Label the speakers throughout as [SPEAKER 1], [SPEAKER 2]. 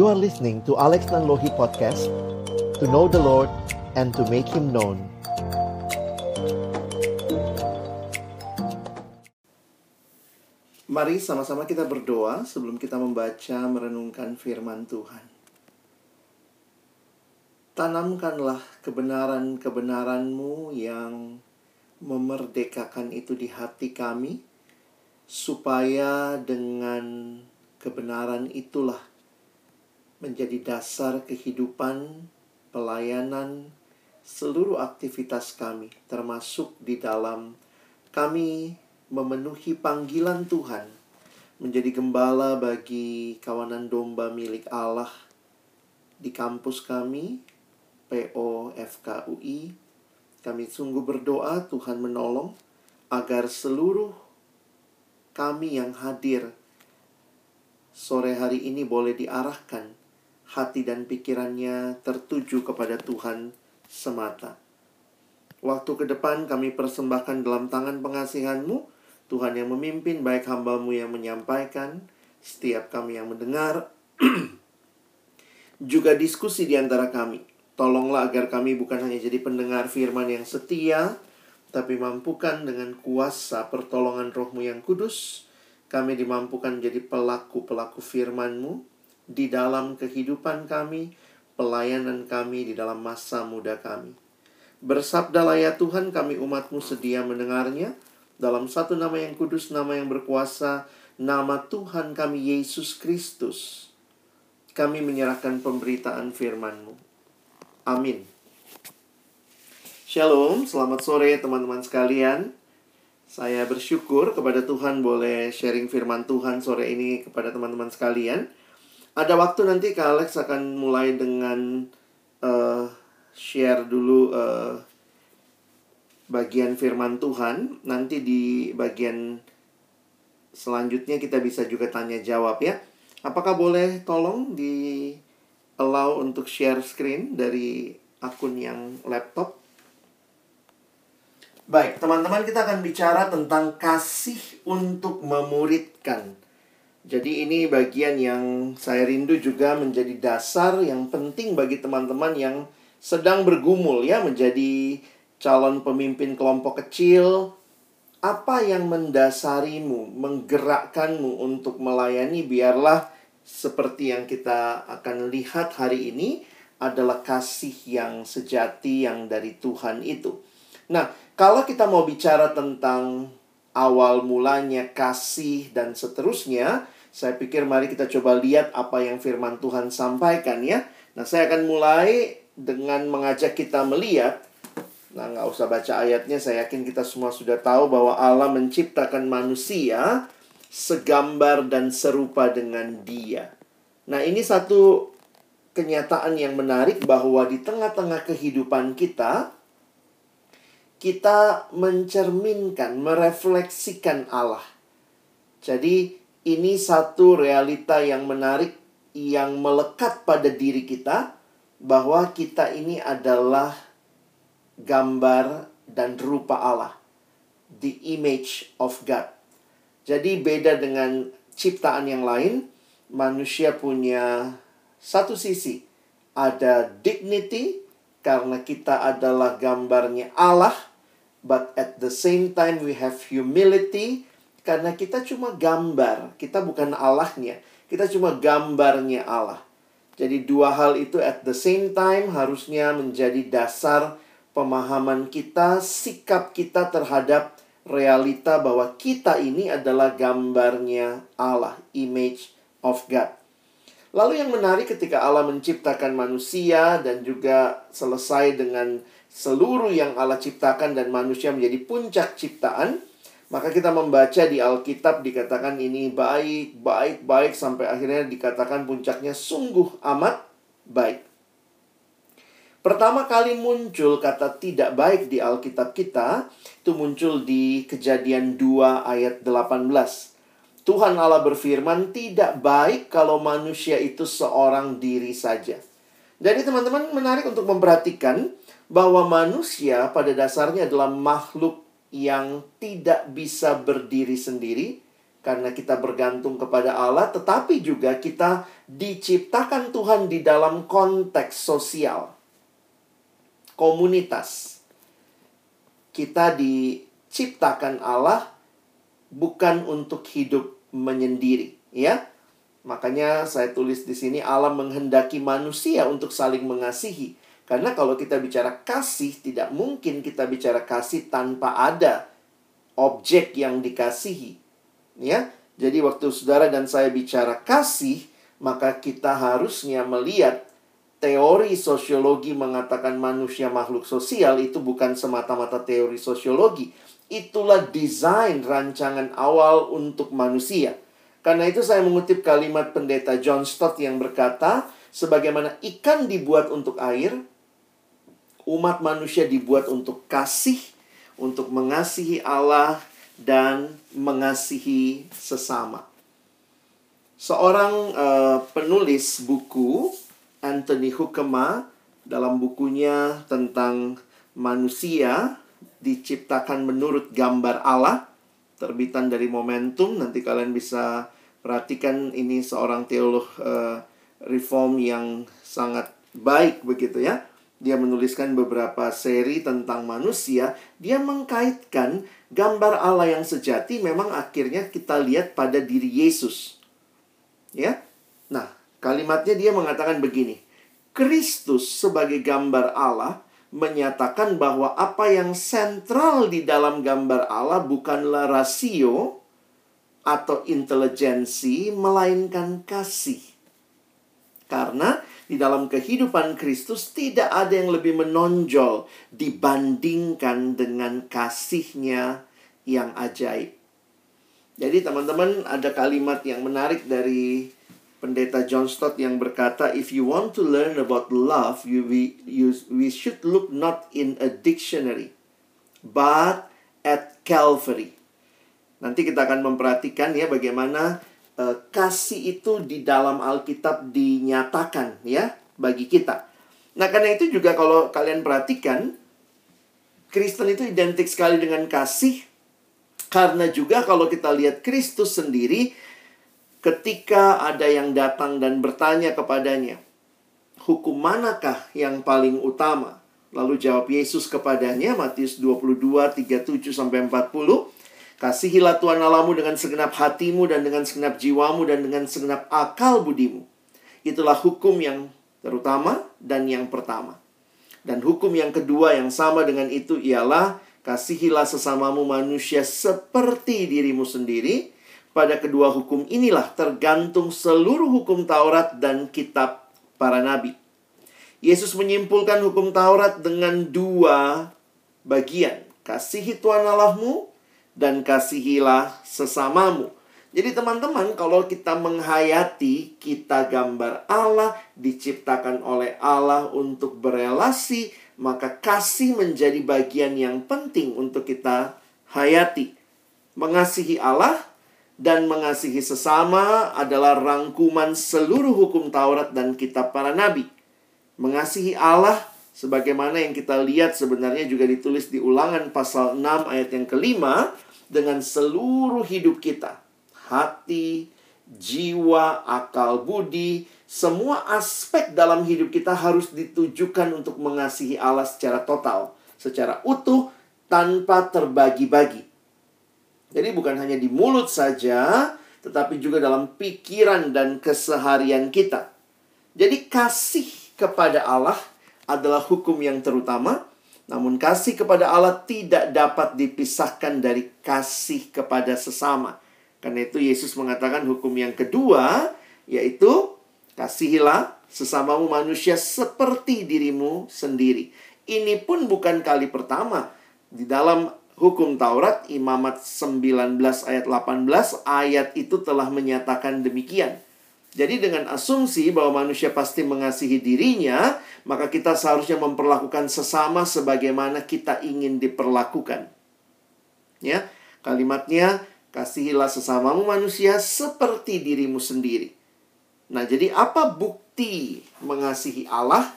[SPEAKER 1] You are listening to Alex Nanlohi Podcast To know the Lord and to make Him known
[SPEAKER 2] Mari sama-sama kita berdoa sebelum kita membaca merenungkan firman Tuhan. Tanamkanlah kebenaran-kebenaranmu yang memerdekakan itu di hati kami, supaya dengan kebenaran itulah menjadi dasar kehidupan, pelayanan, seluruh aktivitas kami, termasuk di dalam kami memenuhi panggilan Tuhan menjadi gembala bagi kawanan domba milik Allah di kampus kami PO FKUI kami sungguh berdoa Tuhan menolong agar seluruh kami yang hadir sore hari ini boleh diarahkan hati dan pikirannya tertuju kepada Tuhan semata. Waktu ke depan kami persembahkan dalam tangan pengasihanmu Tuhan yang memimpin, baik hambamu yang menyampaikan, setiap kami yang mendengar, juga diskusi di antara kami. Tolonglah agar kami bukan hanya jadi pendengar firman yang setia, tapi mampukan dengan kuasa pertolongan rohmu yang kudus, kami dimampukan menjadi pelaku-pelaku firmanmu di dalam kehidupan kami, pelayanan kami di dalam masa muda kami. Bersabdalah ya Tuhan kami umatmu sedia mendengarnya, dalam satu nama yang kudus, nama yang berkuasa, nama Tuhan kami Yesus Kristus. Kami menyerahkan pemberitaan firman-Mu. Amin. Shalom, selamat sore teman-teman sekalian. Saya bersyukur kepada Tuhan boleh sharing firman Tuhan sore ini kepada teman-teman sekalian. Ada waktu nanti Kak Alex akan mulai dengan uh, share dulu uh, bagian firman Tuhan. Nanti di bagian selanjutnya kita bisa juga tanya jawab ya. Apakah boleh tolong di allow untuk share screen dari akun yang laptop? Baik, teman-teman kita akan bicara tentang kasih untuk memuridkan. Jadi ini bagian yang saya rindu juga menjadi dasar yang penting bagi teman-teman yang sedang bergumul ya menjadi calon pemimpin kelompok kecil, apa yang mendasarimu, menggerakkanmu untuk melayani biarlah seperti yang kita akan lihat hari ini adalah kasih yang sejati yang dari Tuhan itu. Nah, kalau kita mau bicara tentang awal mulanya kasih dan seterusnya, saya pikir mari kita coba lihat apa yang firman Tuhan sampaikan ya. Nah, saya akan mulai dengan mengajak kita melihat Nah, nggak usah baca ayatnya, saya yakin kita semua sudah tahu bahwa Allah menciptakan manusia segambar dan serupa dengan dia. Nah, ini satu kenyataan yang menarik bahwa di tengah-tengah kehidupan kita, kita mencerminkan, merefleksikan Allah. Jadi, ini satu realita yang menarik yang melekat pada diri kita bahwa kita ini adalah gambar dan rupa Allah. The image of God. Jadi beda dengan ciptaan yang lain, manusia punya satu sisi. Ada dignity karena kita adalah gambarnya Allah, but at the same time we have humility karena kita cuma gambar, kita bukan Allahnya. Kita cuma gambarnya Allah. Jadi dua hal itu at the same time harusnya menjadi dasar pemahaman kita, sikap kita terhadap realita bahwa kita ini adalah gambarnya Allah, image of God. Lalu yang menarik ketika Allah menciptakan manusia dan juga selesai dengan seluruh yang Allah ciptakan dan manusia menjadi puncak ciptaan, maka kita membaca di Alkitab dikatakan ini baik, baik, baik sampai akhirnya dikatakan puncaknya sungguh amat baik. Pertama kali muncul kata tidak baik di Alkitab kita, itu muncul di kejadian 2 ayat 18. Tuhan Allah berfirman, tidak baik kalau manusia itu seorang diri saja. Jadi teman-teman menarik untuk memperhatikan bahwa manusia pada dasarnya adalah makhluk yang tidak bisa berdiri sendiri karena kita bergantung kepada Allah, tetapi juga kita diciptakan Tuhan di dalam konteks sosial, komunitas. Kita diciptakan Allah bukan untuk hidup menyendiri, ya. Makanya saya tulis di sini Allah menghendaki manusia untuk saling mengasihi. Karena kalau kita bicara kasih, tidak mungkin kita bicara kasih tanpa ada objek yang dikasihi. Ya. Jadi waktu saudara dan saya bicara kasih, maka kita harusnya melihat teori sosiologi mengatakan manusia makhluk sosial itu bukan semata-mata teori sosiologi. Itulah desain rancangan awal untuk manusia. Karena itu saya mengutip kalimat pendeta John Stott yang berkata, sebagaimana ikan dibuat untuk air, umat manusia dibuat untuk kasih, untuk mengasihi Allah dan mengasihi sesama. Seorang uh, penulis buku Anthony Hukema dalam bukunya tentang manusia diciptakan menurut gambar Allah terbitan dari Momentum. Nanti kalian bisa perhatikan ini seorang teolog uh, reform yang sangat baik begitu ya. Dia menuliskan beberapa seri tentang manusia. Dia mengkaitkan gambar Allah yang sejati memang akhirnya kita lihat pada diri Yesus. Ya. Nah, kalimatnya dia mengatakan begini. Kristus sebagai gambar Allah menyatakan bahwa apa yang sentral di dalam gambar Allah bukanlah rasio atau intelijensi, melainkan kasih. Karena di dalam kehidupan Kristus tidak ada yang lebih menonjol dibandingkan dengan kasihnya yang ajaib. Jadi teman-teman ada kalimat yang menarik dari pendeta John Stott yang berkata, "If you want to learn about love, you we you, we should look not in a dictionary, but at Calvary." Nanti kita akan memperhatikan ya bagaimana kasih itu di dalam Alkitab dinyatakan ya bagi kita. Nah, karena itu juga kalau kalian perhatikan Kristen itu identik sekali dengan kasih karena juga kalau kita lihat Kristus sendiri ketika ada yang datang dan bertanya kepadanya, hukum manakah yang paling utama? Lalu jawab Yesus kepadanya, Matius 22, 37 sampai 40. Kasihilah Tuhan Allahmu dengan segenap hatimu dan dengan segenap jiwamu dan dengan segenap akal budimu. Itulah hukum yang terutama dan yang pertama. Dan hukum yang kedua yang sama dengan itu ialah kasihilah sesamamu manusia seperti dirimu sendiri pada kedua hukum inilah tergantung seluruh hukum Taurat dan kitab para nabi. Yesus menyimpulkan hukum Taurat dengan dua bagian. Kasihi Tuhan Allahmu dan kasihilah sesamamu. Jadi teman-teman kalau kita menghayati kita gambar Allah diciptakan oleh Allah untuk berelasi maka kasih menjadi bagian yang penting untuk kita hayati. Mengasihi Allah dan mengasihi sesama adalah rangkuman seluruh hukum Taurat dan kitab para nabi. Mengasihi Allah sebagaimana yang kita lihat sebenarnya juga ditulis di Ulangan pasal 6 ayat yang kelima dengan seluruh hidup kita. Hati, jiwa, akal budi, semua aspek dalam hidup kita harus ditujukan untuk mengasihi Allah secara total, secara utuh tanpa terbagi-bagi. Jadi bukan hanya di mulut saja, tetapi juga dalam pikiran dan keseharian kita. Jadi kasih kepada Allah adalah hukum yang terutama, namun kasih kepada Allah tidak dapat dipisahkan dari kasih kepada sesama. Karena itu Yesus mengatakan hukum yang kedua yaitu kasihilah sesamamu manusia seperti dirimu sendiri. Ini pun bukan kali pertama di dalam hukum Taurat Imamat 19 ayat 18 ayat itu telah menyatakan demikian. Jadi dengan asumsi bahwa manusia pasti mengasihi dirinya, maka kita seharusnya memperlakukan sesama sebagaimana kita ingin diperlakukan. Ya, kalimatnya kasihilah sesamamu manusia seperti dirimu sendiri. Nah, jadi apa bukti mengasihi Allah?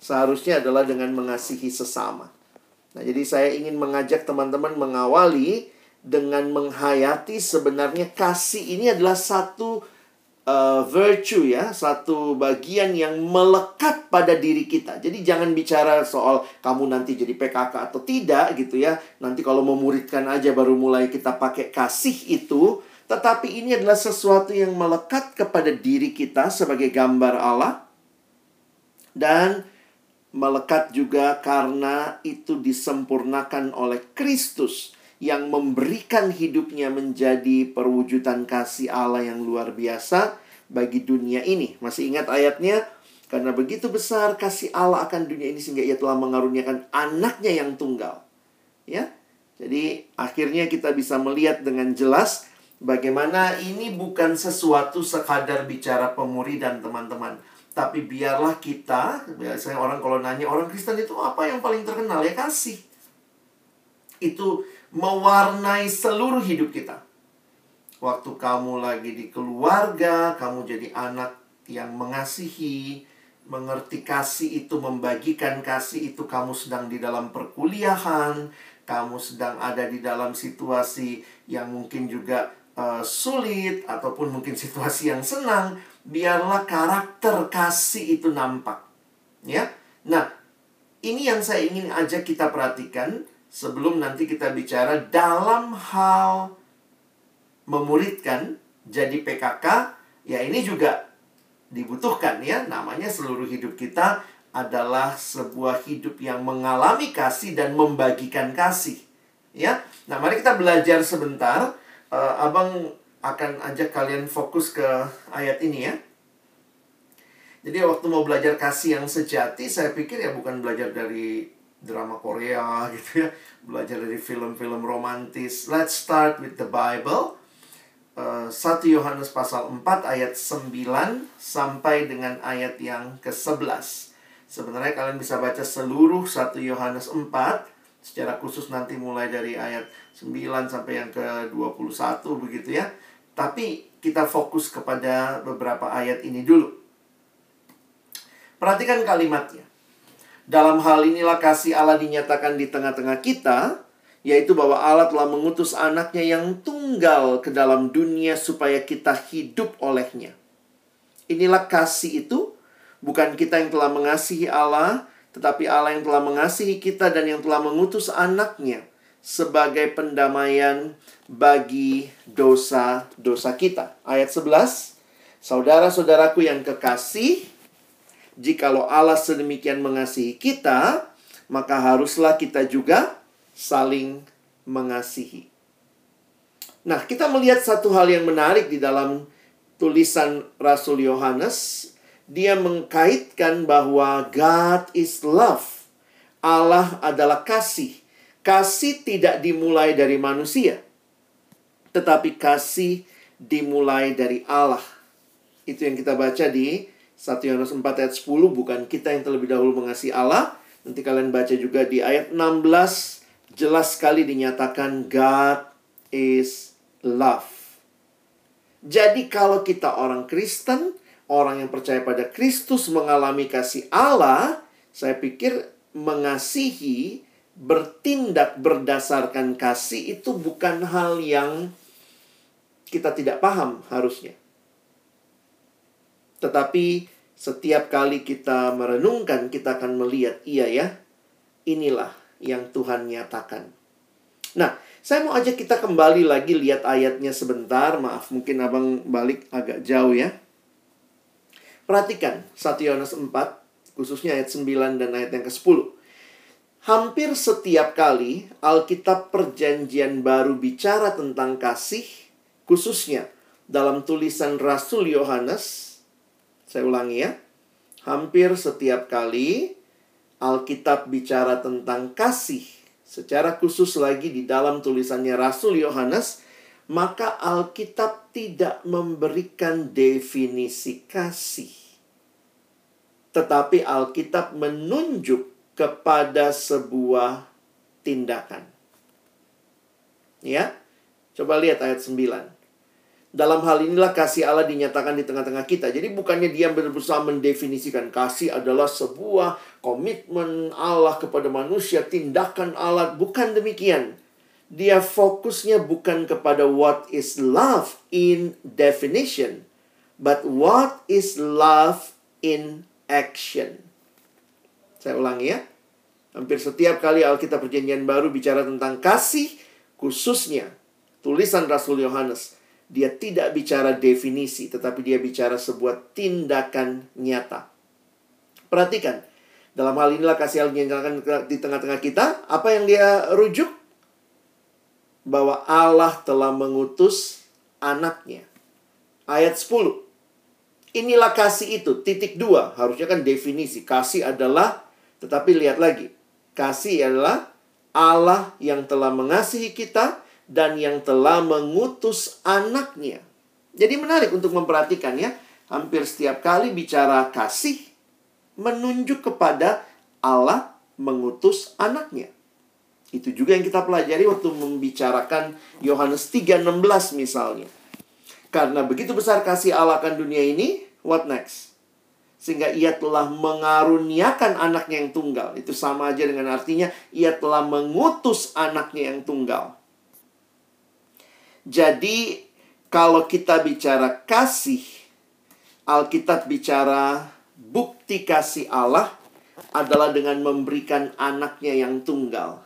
[SPEAKER 2] Seharusnya adalah dengan mengasihi sesama. Nah, jadi saya ingin mengajak teman-teman mengawali dengan menghayati sebenarnya kasih ini adalah satu uh, virtue ya, satu bagian yang melekat pada diri kita. Jadi jangan bicara soal kamu nanti jadi PKK atau tidak gitu ya. Nanti kalau memuridkan aja baru mulai kita pakai kasih itu, tetapi ini adalah sesuatu yang melekat kepada diri kita sebagai gambar Allah dan melekat juga karena itu disempurnakan oleh Kristus yang memberikan hidupnya menjadi perwujudan kasih Allah yang luar biasa bagi dunia ini. Masih ingat ayatnya? Karena begitu besar kasih Allah akan dunia ini sehingga ia telah mengaruniakan anaknya yang tunggal. Ya. Jadi akhirnya kita bisa melihat dengan jelas bagaimana ini bukan sesuatu sekadar bicara pemuridan teman-teman. Tapi biarlah kita, biasanya orang kalau nanya orang Kristen itu apa yang paling terkenal ya kasih. Itu mewarnai seluruh hidup kita. Waktu kamu lagi di keluarga, kamu jadi anak yang mengasihi, mengerti kasih itu, membagikan kasih itu, kamu sedang di dalam perkuliahan, kamu sedang ada di dalam situasi yang mungkin juga uh, sulit, ataupun mungkin situasi yang senang, biarlah karakter kasih itu nampak. Ya. Nah, ini yang saya ingin ajak kita perhatikan sebelum nanti kita bicara dalam hal memuridkan jadi PKK, ya ini juga dibutuhkan ya. Namanya seluruh hidup kita adalah sebuah hidup yang mengalami kasih dan membagikan kasih. Ya. Nah, mari kita belajar sebentar. Uh, abang akan ajak kalian fokus ke ayat ini ya. Jadi waktu mau belajar kasih yang sejati, saya pikir ya bukan belajar dari drama Korea gitu ya. Belajar dari film-film romantis. Let's start with the Bible. Uh, 1 Yohanes pasal 4 ayat 9 sampai dengan ayat yang ke-11 sebenarnya kalian bisa baca seluruh 1 Yohanes 4 secara khusus nanti mulai dari ayat 9 sampai yang ke-21 begitu ya. Tapi kita fokus kepada beberapa ayat ini dulu. Perhatikan kalimatnya dalam hal inilah kasih Allah dinyatakan di tengah-tengah kita, yaitu bahwa Allah telah mengutus anaknya yang tunggal ke dalam dunia supaya kita hidup olehnya. Inilah kasih itu, bukan kita yang telah mengasihi Allah, tetapi Allah yang telah mengasihi kita dan yang telah mengutus anaknya sebagai pendamaian bagi dosa-dosa kita. Ayat 11, Saudara-saudaraku yang kekasih, jikalau Allah sedemikian mengasihi kita, maka haruslah kita juga saling mengasihi. Nah, kita melihat satu hal yang menarik di dalam tulisan Rasul Yohanes. Dia mengkaitkan bahwa God is love. Allah adalah kasih. Kasih tidak dimulai dari manusia, tetapi kasih dimulai dari Allah. Itu yang kita baca di 1 Yohanes 4 ayat 10 bukan kita yang terlebih dahulu mengasihi Allah. Nanti kalian baca juga di ayat 16 jelas sekali dinyatakan God is love. Jadi kalau kita orang Kristen, orang yang percaya pada Kristus mengalami kasih Allah, saya pikir mengasihi, bertindak berdasarkan kasih itu bukan hal yang kita tidak paham harusnya. Tetapi setiap kali kita merenungkan, kita akan melihat, iya ya, inilah yang Tuhan nyatakan. Nah, saya mau ajak kita kembali lagi lihat ayatnya sebentar. Maaf, mungkin abang balik agak jauh ya. Perhatikan 1 Yohanes 4, khususnya ayat 9 dan ayat yang ke-10. Hampir setiap kali Alkitab Perjanjian Baru bicara tentang kasih, khususnya dalam tulisan Rasul Yohanes, saya ulangi ya. Hampir setiap kali Alkitab bicara tentang kasih, secara khusus lagi di dalam tulisannya Rasul Yohanes, maka Alkitab tidak memberikan definisi kasih. Tetapi Alkitab menunjuk kepada sebuah tindakan. Ya. Coba lihat ayat 9. Dalam hal inilah kasih Allah dinyatakan di tengah-tengah kita. Jadi bukannya dia berusaha mendefinisikan kasih adalah sebuah komitmen Allah kepada manusia, tindakan Allah. Bukan demikian. dia fokusnya bukan kepada what is love in definition, but what is love in action. Saya ulangi ya. Hampir setiap kali Alkitab Perjanjian Baru bicara tentang kasih, khususnya tulisan Rasul Yohanes, dia tidak bicara definisi, tetapi dia bicara sebuah tindakan nyata. Perhatikan, dalam hal inilah kasih Allah dinyatakan di tengah-tengah kita. Apa yang dia rujuk? Bahwa Allah telah mengutus anaknya. Ayat 10. Inilah kasih itu. Titik dua. Harusnya kan definisi. Kasih adalah, tetapi lihat lagi. Kasih adalah Allah yang telah mengasihi kita dan yang telah mengutus anaknya. Jadi menarik untuk memperhatikan ya. Hampir setiap kali bicara kasih, menunjuk kepada Allah mengutus anaknya. Itu juga yang kita pelajari waktu membicarakan Yohanes 3:16 misalnya. Karena begitu besar kasih Allah akan dunia ini, what next? Sehingga ia telah mengaruniakan anaknya yang tunggal. Itu sama aja dengan artinya ia telah mengutus anaknya yang tunggal. Jadi kalau kita bicara kasih, Alkitab bicara bukti kasih Allah adalah dengan memberikan anaknya yang tunggal.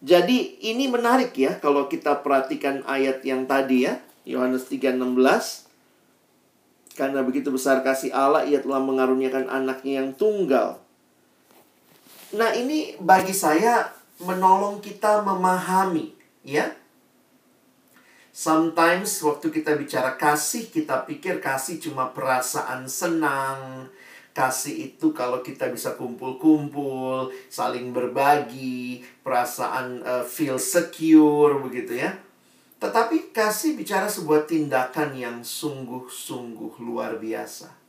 [SPEAKER 2] Jadi ini menarik ya kalau kita perhatikan ayat yang tadi ya, Yohanes 3:16. Karena begitu besar kasih Allah, ia telah mengaruniakan anaknya yang tunggal. Nah, ini bagi saya menolong kita memahami, ya. Sometimes waktu kita bicara kasih, kita pikir kasih cuma perasaan senang. Kasih itu kalau kita bisa kumpul-kumpul, saling berbagi, perasaan uh, feel secure begitu ya. Tetapi kasih bicara sebuah tindakan yang sungguh-sungguh luar biasa.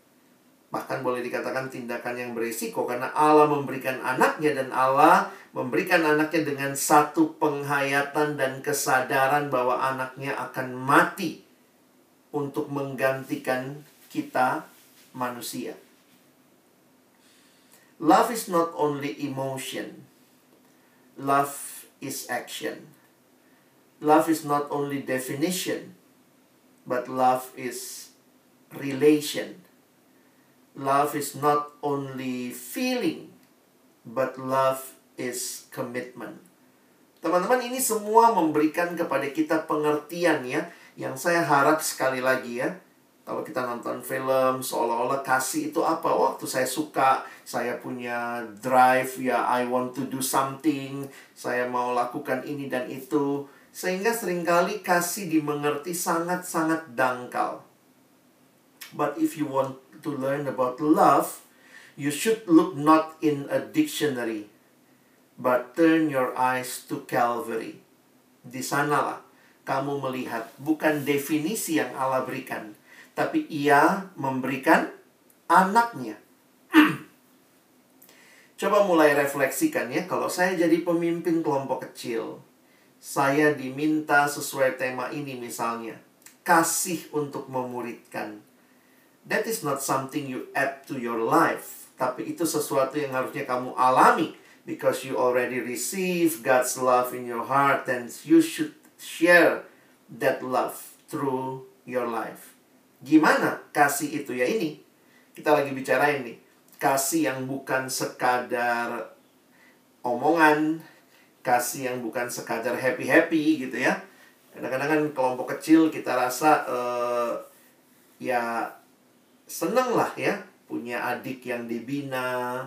[SPEAKER 2] Bahkan boleh dikatakan tindakan yang beresiko karena Allah memberikan anaknya dan Allah memberikan anaknya dengan satu penghayatan dan kesadaran bahwa anaknya akan mati untuk menggantikan kita manusia. Love is not only emotion. Love is action. Love is not only definition, but love is relation. Love is not only feeling, but love is commitment. Teman-teman, ini semua memberikan kepada kita pengertian ya, yang saya harap sekali lagi ya. Kalau kita nonton film, seolah-olah kasih itu apa? Waktu saya suka, saya punya drive, ya I want to do something, saya mau lakukan ini dan itu sehingga sering kali kasih dimengerti sangat-sangat dangkal. But if you want to learn about love, you should look not in a dictionary, but turn your eyes to Calvary. Di sanalah kamu melihat bukan definisi yang Allah berikan, tapi ia memberikan anaknya. Coba mulai refleksikan ya, kalau saya jadi pemimpin kelompok kecil, saya diminta sesuai tema ini misalnya kasih untuk memuridkan that is not something you add to your life. Tapi itu sesuatu yang harusnya kamu alami. Because you already receive God's love in your heart and you should share that love through your life. Gimana kasih itu? Ya ini kita lagi bicara ini kasih yang bukan sekadar omongan kasih yang bukan sekadar happy happy gitu ya. Kadang-kadang kan kelompok kecil kita rasa uh, ya seneng lah ya punya adik yang dibina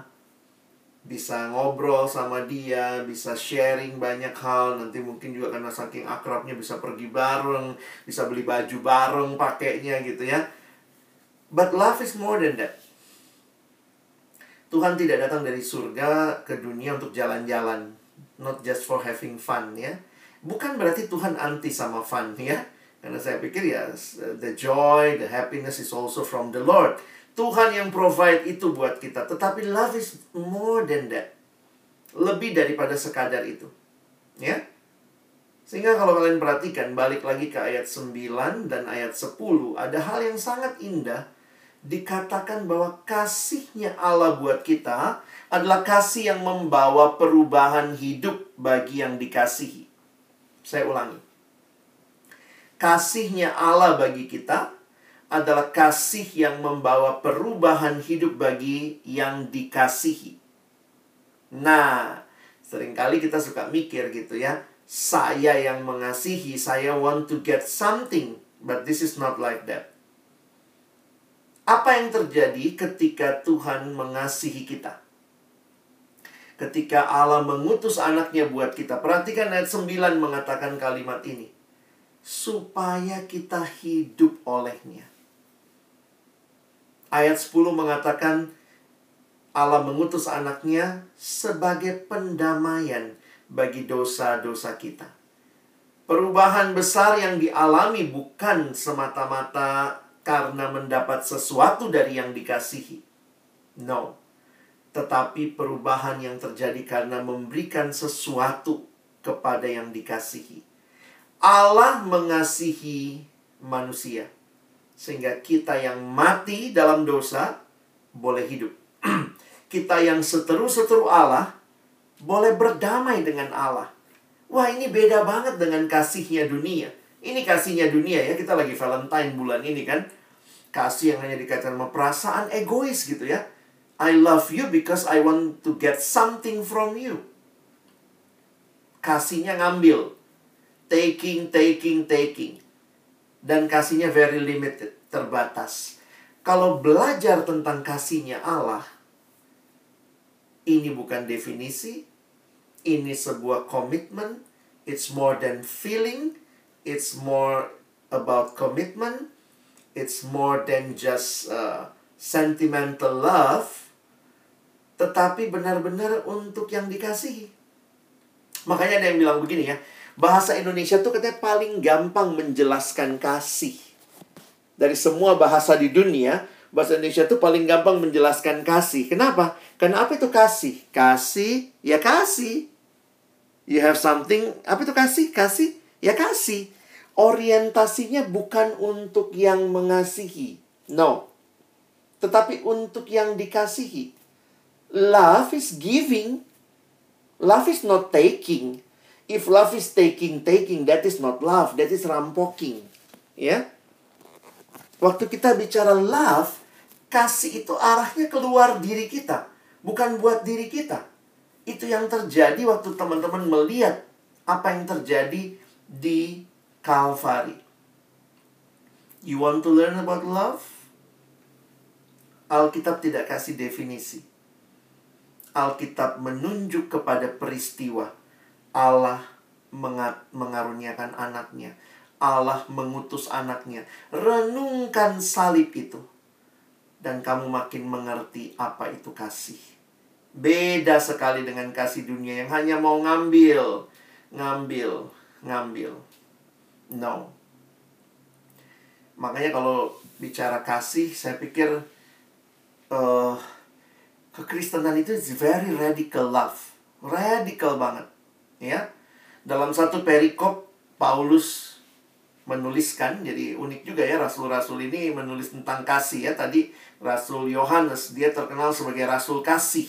[SPEAKER 2] bisa ngobrol sama dia, bisa sharing banyak hal. Nanti mungkin juga karena saking akrabnya bisa pergi bareng, bisa beli baju bareng pakainya gitu ya. But love is more than that. Tuhan tidak datang dari surga ke dunia untuk jalan-jalan not just for having fun ya. Bukan berarti Tuhan anti sama fun ya. Karena saya pikir ya the joy, the happiness is also from the Lord. Tuhan yang provide itu buat kita. Tetapi love is more than that. Lebih daripada sekadar itu. Ya. Sehingga kalau kalian perhatikan balik lagi ke ayat 9 dan ayat 10 ada hal yang sangat indah dikatakan bahwa kasihnya Allah buat kita adalah kasih yang membawa perubahan hidup bagi yang dikasihi. Saya ulangi. Kasihnya Allah bagi kita adalah kasih yang membawa perubahan hidup bagi yang dikasihi. Nah, sering kali kita suka mikir gitu ya. Saya yang mengasihi, saya want to get something. But this is not like that. Apa yang terjadi ketika Tuhan mengasihi kita? Ketika Allah mengutus anaknya buat kita. Perhatikan ayat 9 mengatakan kalimat ini. Supaya kita hidup olehnya. Ayat 10 mengatakan Allah mengutus anaknya sebagai pendamaian bagi dosa-dosa kita. Perubahan besar yang dialami bukan semata-mata karena mendapat sesuatu dari yang dikasihi. No. Tetapi perubahan yang terjadi karena memberikan sesuatu kepada yang dikasihi. Allah mengasihi manusia. Sehingga kita yang mati dalam dosa boleh hidup. kita yang seteru-seteru Allah boleh berdamai dengan Allah. Wah ini beda banget dengan kasihnya dunia. Ini kasihnya dunia ya, kita lagi Valentine bulan ini kan. Kasih yang hanya dikatakan sama perasaan egois gitu ya. I love you because I want to get something from you. Kasihnya ngambil. Taking, taking, taking. Dan kasihnya very limited, terbatas. Kalau belajar tentang kasihnya Allah, ini bukan definisi, ini sebuah komitmen, it's more than feeling, it's more about commitment, it's more than just uh, sentimental love, tetapi benar-benar untuk yang dikasihi. Makanya ada yang bilang begini ya, bahasa Indonesia tuh katanya paling gampang menjelaskan kasih. Dari semua bahasa di dunia, bahasa Indonesia tuh paling gampang menjelaskan kasih. Kenapa? Karena apa itu kasih? Kasih, ya kasih. You have something, apa itu kasih? Kasih, ya kasih orientasinya bukan untuk yang mengasihi. No. Tetapi untuk yang dikasihi. Love is giving. Love is not taking. If love is taking, taking, that is not love. That is rampoking. Ya. Waktu kita bicara love, kasih itu arahnya keluar diri kita. Bukan buat diri kita. Itu yang terjadi waktu teman-teman melihat apa yang terjadi di Calvary. You want to learn about love? Alkitab tidak kasih definisi. Alkitab menunjuk kepada peristiwa Allah mengaruniakan anaknya. Allah mengutus anaknya. Renungkan salib itu. Dan kamu makin mengerti apa itu kasih. Beda sekali dengan kasih dunia yang hanya mau ngambil, ngambil, ngambil. No. Makanya kalau bicara kasih, saya pikir uh, kekristenan itu is very radical love. Radical banget. Ya. Dalam satu perikop, Paulus menuliskan, jadi unik juga ya rasul-rasul ini menulis tentang kasih ya. Tadi Rasul Yohanes, dia terkenal sebagai rasul kasih.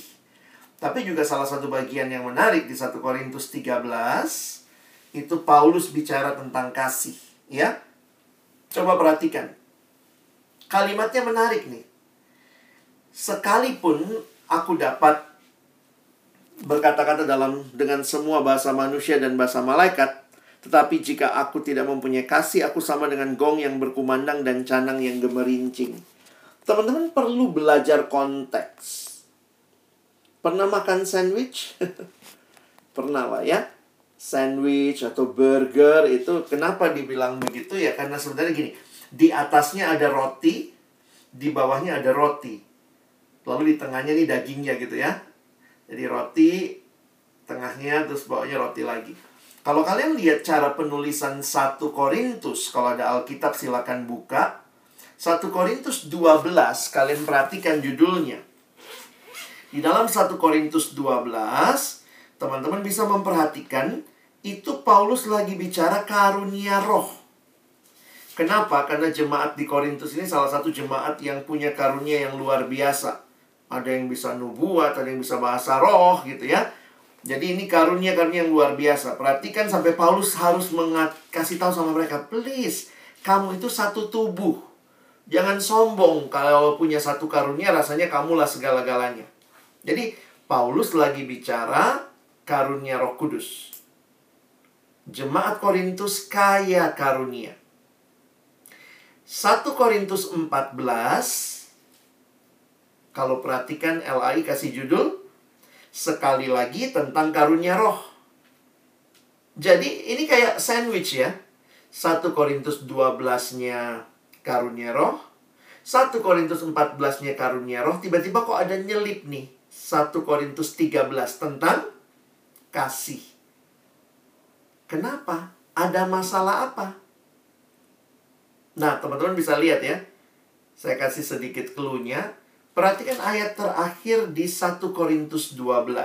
[SPEAKER 2] Tapi juga salah satu bagian yang menarik di 1 Korintus 13 itu Paulus bicara tentang kasih, ya. Coba perhatikan. Kalimatnya menarik nih. Sekalipun aku dapat berkata-kata dalam dengan semua bahasa manusia dan bahasa malaikat, tetapi jika aku tidak mempunyai kasih, aku sama dengan gong yang berkumandang dan canang yang gemerincing. Teman-teman perlu belajar konteks. Pernah makan sandwich? Pernah lah ya sandwich atau burger itu kenapa dibilang begitu ya karena sebenarnya gini di atasnya ada roti di bawahnya ada roti lalu di tengahnya nih dagingnya gitu ya jadi roti tengahnya terus bawahnya roti lagi kalau kalian lihat cara penulisan satu Korintus kalau ada Alkitab silakan buka satu Korintus 12 kalian perhatikan judulnya di dalam satu Korintus 12 teman-teman bisa memperhatikan itu Paulus lagi bicara karunia roh. Kenapa? Karena jemaat di Korintus ini salah satu jemaat yang punya karunia yang luar biasa. Ada yang bisa nubuat, ada yang bisa bahasa roh gitu ya. Jadi ini karunia-karunia yang luar biasa. Perhatikan sampai Paulus harus mengat kasih tahu sama mereka, please, kamu itu satu tubuh. Jangan sombong kalau punya satu karunia rasanya kamulah segala-galanya. Jadi Paulus lagi bicara karunia Roh Kudus. Jemaat Korintus kaya karunia. 1 Korintus 14 kalau perhatikan LAI kasih judul sekali lagi tentang karunia roh. Jadi ini kayak sandwich ya. 1 Korintus 12-nya karunia roh. 1 Korintus 14-nya karunia roh. Tiba-tiba kok ada nyelip nih. 1 Korintus 13 tentang kasih. Kenapa? Ada masalah apa? Nah, teman-teman bisa lihat ya. Saya kasih sedikit clue-nya. Perhatikan ayat terakhir di 1 Korintus 12.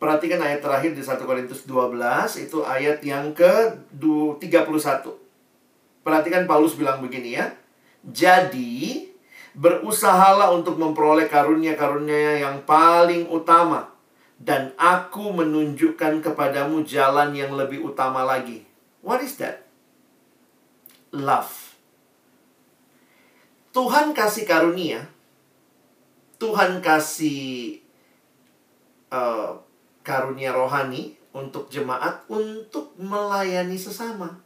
[SPEAKER 2] Perhatikan ayat terakhir di 1 Korintus 12, itu ayat yang ke-31. Perhatikan Paulus bilang begini ya. Jadi, berusahalah untuk memperoleh karunia-karunia yang paling utama. Dan aku menunjukkan kepadamu jalan yang lebih utama lagi. What is that? Love. Tuhan kasih karunia, Tuhan kasih uh, karunia rohani untuk jemaat untuk melayani sesama.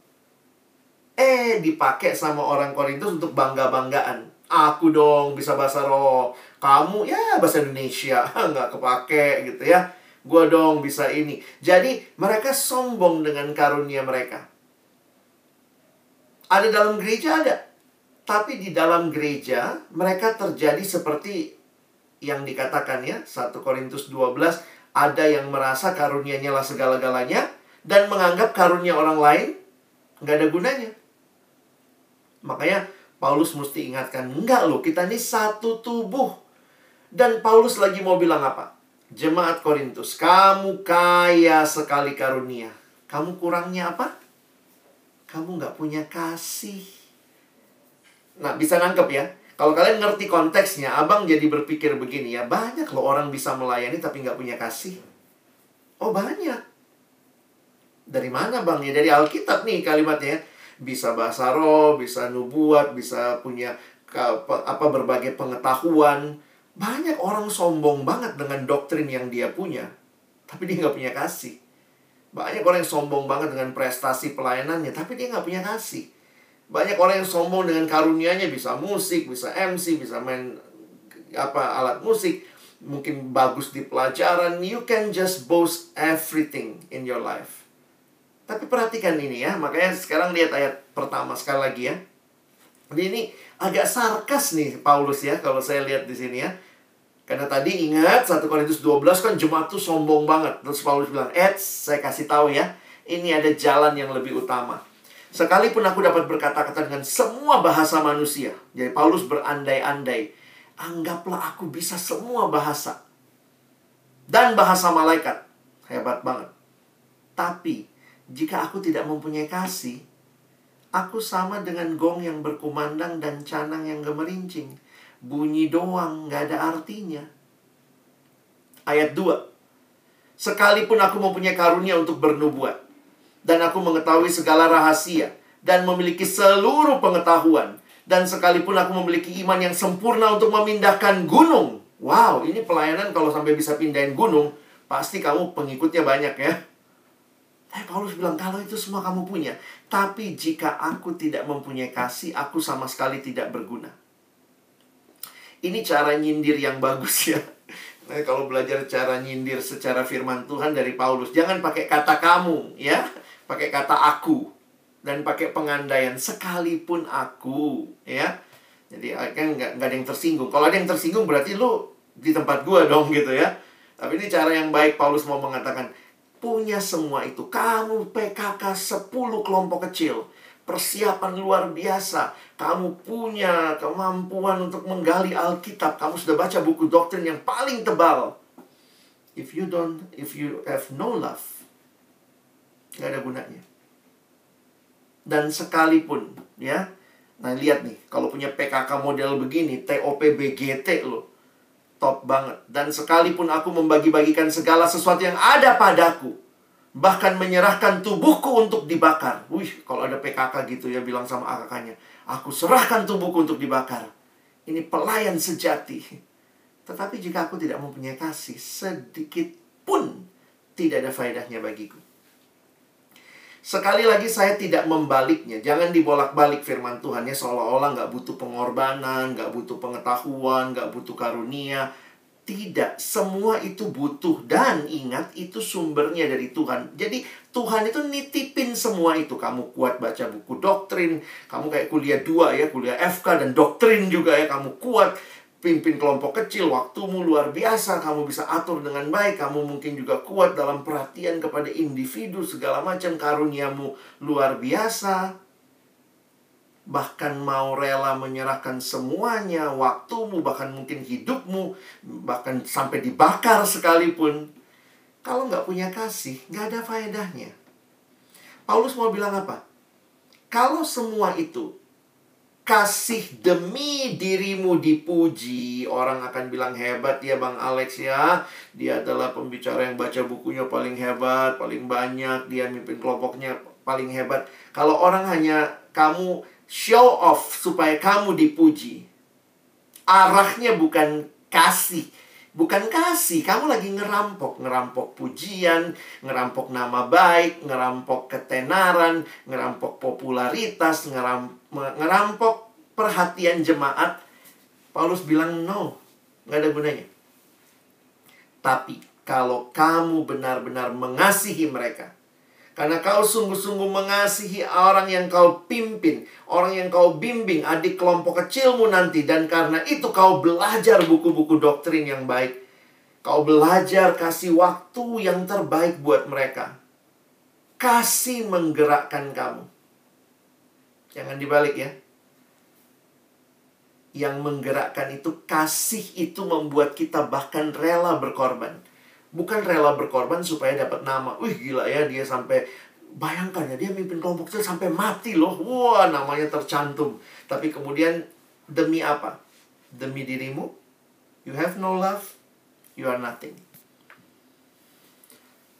[SPEAKER 2] Eh, dipakai sama orang Korintus untuk bangga-banggaan. Aku dong bisa bahasa roh. Kamu ya bahasa Indonesia. Nggak kepake gitu ya. Gua dong bisa ini. Jadi mereka sombong dengan karunia mereka. Ada dalam gereja ada. Tapi di dalam gereja mereka terjadi seperti yang dikatakan ya 1 Korintus 12 ada yang merasa karunianya lah segala-galanya dan menganggap karunia orang lain nggak ada gunanya. Makanya Paulus mesti ingatkan, enggak loh, kita ini satu tubuh. Dan Paulus lagi mau bilang apa? Jemaat Korintus, kamu kaya sekali karunia. Kamu kurangnya apa? Kamu nggak punya kasih. Nah, bisa nangkep ya. Kalau kalian ngerti konteksnya, abang jadi berpikir begini ya. Banyak loh orang bisa melayani tapi nggak punya kasih. Oh banyak. Dari mana bang? Ya dari Alkitab nih kalimatnya. Bisa bahasa roh, bisa nubuat, bisa punya apa berbagai pengetahuan. Banyak orang sombong banget dengan doktrin yang dia punya. Tapi dia nggak punya kasih. Banyak orang yang sombong banget dengan prestasi pelayanannya. Tapi dia nggak punya kasih. Banyak orang yang sombong dengan karunianya bisa musik, bisa MC, bisa main apa alat musik, mungkin bagus di pelajaran. You can just boast everything in your life. Tapi perhatikan ini ya, makanya sekarang lihat ayat pertama sekali lagi ya. Jadi ini agak sarkas nih Paulus ya kalau saya lihat di sini ya. Karena tadi ingat 1 Korintus 12 kan jemaat tuh sombong banget. Terus Paulus bilang, "Eh, saya kasih tahu ya, ini ada jalan yang lebih utama." Sekalipun aku dapat berkata-kata dengan semua bahasa manusia. Jadi Paulus berandai-andai. Anggaplah aku bisa semua bahasa. Dan bahasa malaikat. Hebat banget. Tapi, jika aku tidak mempunyai kasih, aku sama dengan gong yang berkumandang dan canang yang gemerincing. Bunyi doang, gak ada artinya. Ayat 2. Sekalipun aku mempunyai karunia untuk bernubuat dan aku mengetahui segala rahasia dan memiliki seluruh pengetahuan dan sekalipun aku memiliki iman yang sempurna untuk memindahkan gunung. Wow, ini pelayanan kalau sampai bisa pindahin gunung, pasti kamu pengikutnya banyak ya. Eh, Paulus bilang, kalau itu semua kamu punya. Tapi jika aku tidak mempunyai kasih, aku sama sekali tidak berguna. Ini cara nyindir yang bagus ya. Nah, kalau belajar cara nyindir secara firman Tuhan dari Paulus, jangan pakai kata kamu ya pakai kata aku dan pakai pengandaian sekalipun aku ya. Jadi kan nggak nggak ada yang tersinggung. Kalau ada yang tersinggung berarti lu di tempat gua dong gitu ya. Tapi ini cara yang baik Paulus mau mengatakan punya semua itu kamu PKK 10 kelompok kecil persiapan luar biasa. Kamu punya kemampuan untuk menggali Alkitab. Kamu sudah baca buku doktrin yang paling tebal. If you don't if you have no love nggak ada gunanya dan sekalipun ya nah lihat nih kalau punya PKK model begini TOP BGT loh top banget. Dan sekalipun aku membagi-bagikan segala sesuatu yang ada padaku, bahkan menyerahkan tubuhku untuk dibakar. Wih, kalau ada PKK gitu ya bilang sama kakaknya, aku serahkan tubuhku untuk dibakar. Ini pelayan sejati. Tetapi jika aku tidak mempunyai kasih, sedikit pun tidak ada faedahnya bagiku. Sekali lagi saya tidak membaliknya. Jangan dibolak-balik firman Tuhan ya seolah-olah nggak butuh pengorbanan, nggak butuh pengetahuan, nggak butuh karunia. Tidak, semua itu butuh dan ingat itu sumbernya dari Tuhan. Jadi Tuhan itu nitipin semua itu. Kamu kuat baca buku doktrin, kamu kayak kuliah dua ya, kuliah FK dan doktrin juga ya, kamu kuat pimpin kelompok kecil, waktumu luar biasa, kamu bisa atur dengan baik, kamu mungkin juga kuat dalam perhatian kepada individu, segala macam karuniamu luar biasa. Bahkan mau rela menyerahkan semuanya, waktumu, bahkan mungkin hidupmu, bahkan sampai dibakar sekalipun. Kalau nggak punya kasih, nggak ada faedahnya. Paulus mau bilang apa? Kalau semua itu kasih demi dirimu dipuji. Orang akan bilang hebat ya Bang Alex ya. Dia adalah pembicara yang baca bukunya paling hebat, paling banyak. Dia mimpin kelompoknya paling hebat. Kalau orang hanya kamu show off supaya kamu dipuji. Arahnya bukan kasih. Bukan kasih, kamu lagi ngerampok, ngerampok pujian, ngerampok nama baik, ngerampok ketenaran, ngerampok popularitas, ngeram, ngerampok perhatian jemaat. Paulus bilang no, nggak ada gunanya. Tapi kalau kamu benar-benar mengasihi mereka, karena kau sungguh-sungguh mengasihi orang yang kau pimpin, orang yang kau bimbing, adik kelompok kecilmu nanti. Dan karena itu kau belajar buku-buku doktrin yang baik. Kau belajar kasih waktu yang terbaik buat mereka. Kasih menggerakkan kamu. Jangan dibalik ya. Yang menggerakkan itu, kasih itu membuat kita bahkan rela berkorban bukan rela berkorban supaya dapat nama. Wih gila ya dia sampai bayangkan ya dia mimpin kelompok kecil sampai mati loh. Wah namanya tercantum. Tapi kemudian demi apa? Demi dirimu. You have no love, you are nothing.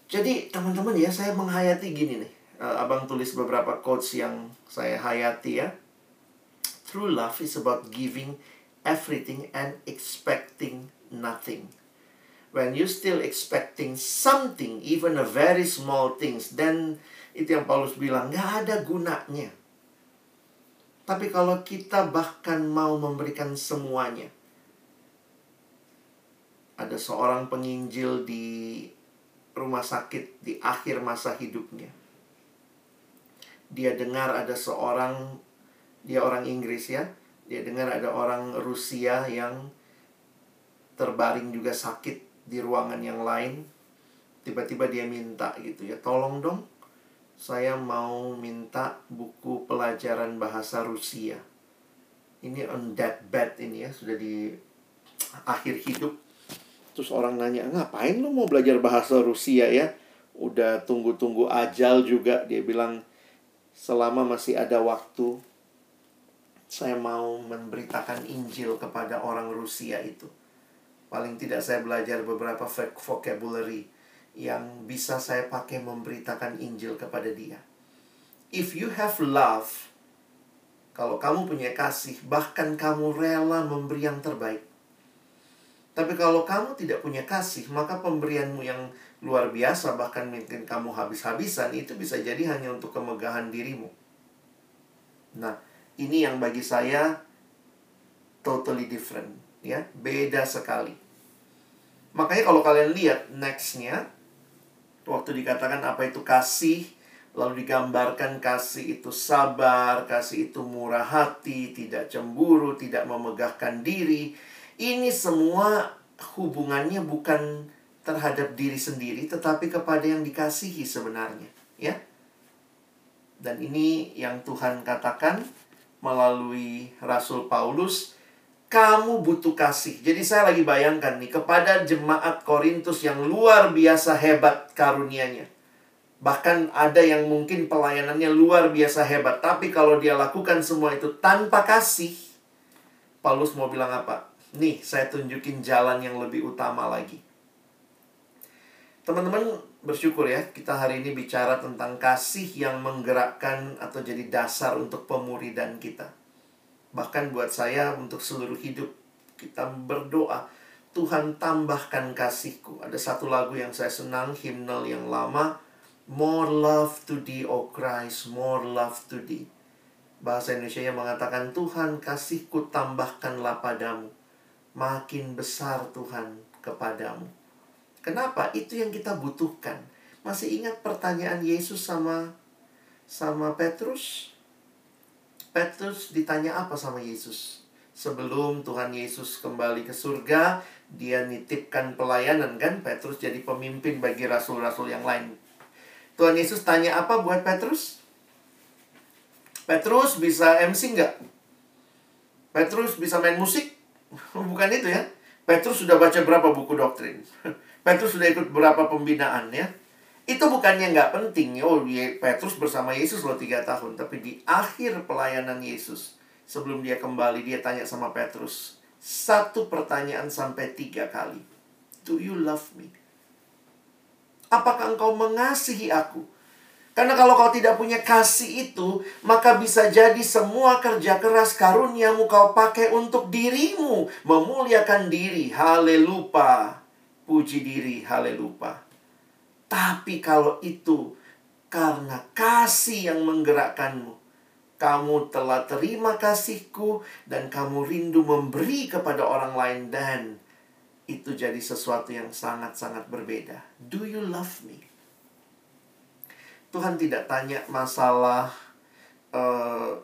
[SPEAKER 2] Jadi teman-teman ya saya menghayati gini nih. Uh, abang tulis beberapa quotes yang saya hayati ya. True love is about giving everything and expecting nothing when you still expecting something, even a very small things, then itu yang Paulus bilang, nggak ada gunanya. Tapi kalau kita bahkan mau memberikan semuanya, ada seorang penginjil di rumah sakit di akhir masa hidupnya. Dia dengar ada seorang, dia orang Inggris ya, dia dengar ada orang Rusia yang terbaring juga sakit di ruangan yang lain tiba-tiba dia minta gitu ya tolong dong saya mau minta buku pelajaran bahasa Rusia. Ini on that bed ini ya sudah di akhir hidup. Terus orang nanya ngapain lu mau belajar bahasa Rusia ya? Udah tunggu-tunggu ajal juga dia bilang selama masih ada waktu saya mau memberitakan Injil kepada orang Rusia itu Paling tidak saya belajar beberapa vocabulary yang bisa saya pakai memberitakan Injil kepada dia. If you have love, kalau kamu punya kasih, bahkan kamu rela memberi yang terbaik. Tapi kalau kamu tidak punya kasih, maka pemberianmu yang luar biasa, bahkan mungkin kamu habis-habisan, itu bisa jadi hanya untuk kemegahan dirimu. Nah, ini yang bagi saya totally different, ya, beda sekali. Makanya kalau kalian lihat nextnya, waktu dikatakan apa itu kasih, lalu digambarkan kasih itu sabar, kasih itu murah hati, tidak cemburu, tidak memegahkan diri. Ini semua hubungannya bukan terhadap diri sendiri, tetapi kepada yang dikasihi sebenarnya, ya. Dan ini yang Tuhan katakan melalui Rasul Paulus kamu butuh kasih. Jadi saya lagi bayangkan nih kepada jemaat Korintus yang luar biasa hebat karunianya. Bahkan ada yang mungkin pelayanannya luar biasa hebat, tapi kalau dia lakukan semua itu tanpa kasih, Paulus mau bilang apa? Nih, saya tunjukin jalan yang lebih utama lagi. Teman-teman bersyukur ya, kita hari ini bicara tentang kasih yang menggerakkan atau jadi dasar untuk pemuridan kita. Bahkan buat saya untuk seluruh hidup kita berdoa, Tuhan tambahkan kasihku. Ada satu lagu yang saya senang, himnal yang lama, More love to thee, O Christ, more love to thee. Bahasa Indonesia yang mengatakan, Tuhan kasihku tambahkanlah padamu. Makin besar Tuhan kepadamu. Kenapa? Itu yang kita butuhkan. Masih ingat pertanyaan Yesus sama sama Petrus? Petrus ditanya apa sama Yesus? Sebelum Tuhan Yesus kembali ke surga, dia nitipkan pelayanan kan? Petrus jadi pemimpin bagi rasul-rasul yang lain. Tuhan Yesus tanya apa buat Petrus? Petrus bisa MC nggak? Petrus bisa main musik? Bukan itu ya. Petrus sudah baca berapa buku doktrin? Petrus sudah ikut berapa pembinaan ya. Itu bukannya nggak penting. Oh, Petrus bersama Yesus loh tiga tahun. Tapi di akhir pelayanan Yesus, sebelum dia kembali, dia tanya sama Petrus. Satu pertanyaan sampai tiga kali. Do you love me? Apakah engkau mengasihi aku? Karena kalau kau tidak punya kasih itu, maka bisa jadi semua kerja keras karuniamu kau pakai untuk dirimu. Memuliakan diri, haleluya puji diri, haleluya. Tapi kalau itu karena kasih yang menggerakkanmu, kamu telah terima kasihku dan kamu rindu memberi kepada orang lain dan itu jadi sesuatu yang sangat-sangat berbeda. Do you love me? Tuhan tidak tanya masalah uh,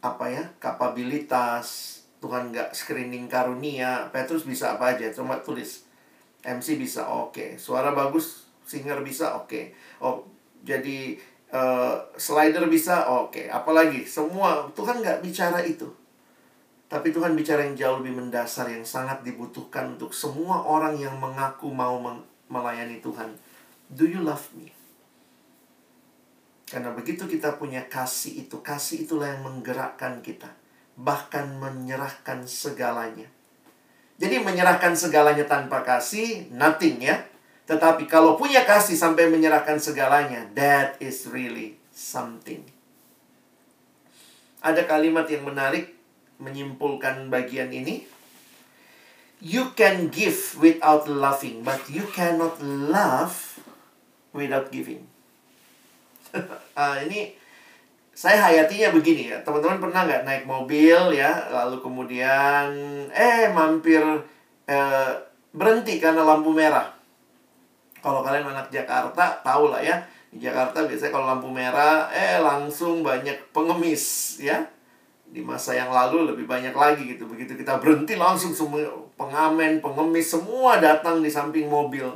[SPEAKER 2] apa ya kapabilitas Tuhan nggak screening karunia Petrus bisa apa aja cuma tulis MC bisa oke okay. suara bagus singer bisa oke okay. oh jadi uh, slider bisa oke okay. apalagi semua Tuhan nggak bicara itu tapi Tuhan bicara yang jauh lebih mendasar yang sangat dibutuhkan untuk semua orang yang mengaku mau melayani Tuhan do you love me karena begitu kita punya kasih itu kasih itulah yang menggerakkan kita bahkan menyerahkan segalanya. Jadi menyerahkan segalanya tanpa kasih, nothing ya. Tetapi kalau punya kasih sampai menyerahkan segalanya, that is really something. Ada kalimat yang menarik menyimpulkan bagian ini. You can give without loving, but you cannot love without giving. Uh, ini saya hayatinya begini ya. Teman-teman pernah nggak naik mobil ya lalu kemudian eh mampir eh, berhenti karena lampu merah? Kalau kalian anak Jakarta tahu lah ya. Di Jakarta biasanya kalau lampu merah eh langsung banyak pengemis ya. Di masa yang lalu lebih banyak lagi gitu. Begitu kita berhenti langsung semua pengamen pengemis semua datang di samping mobil.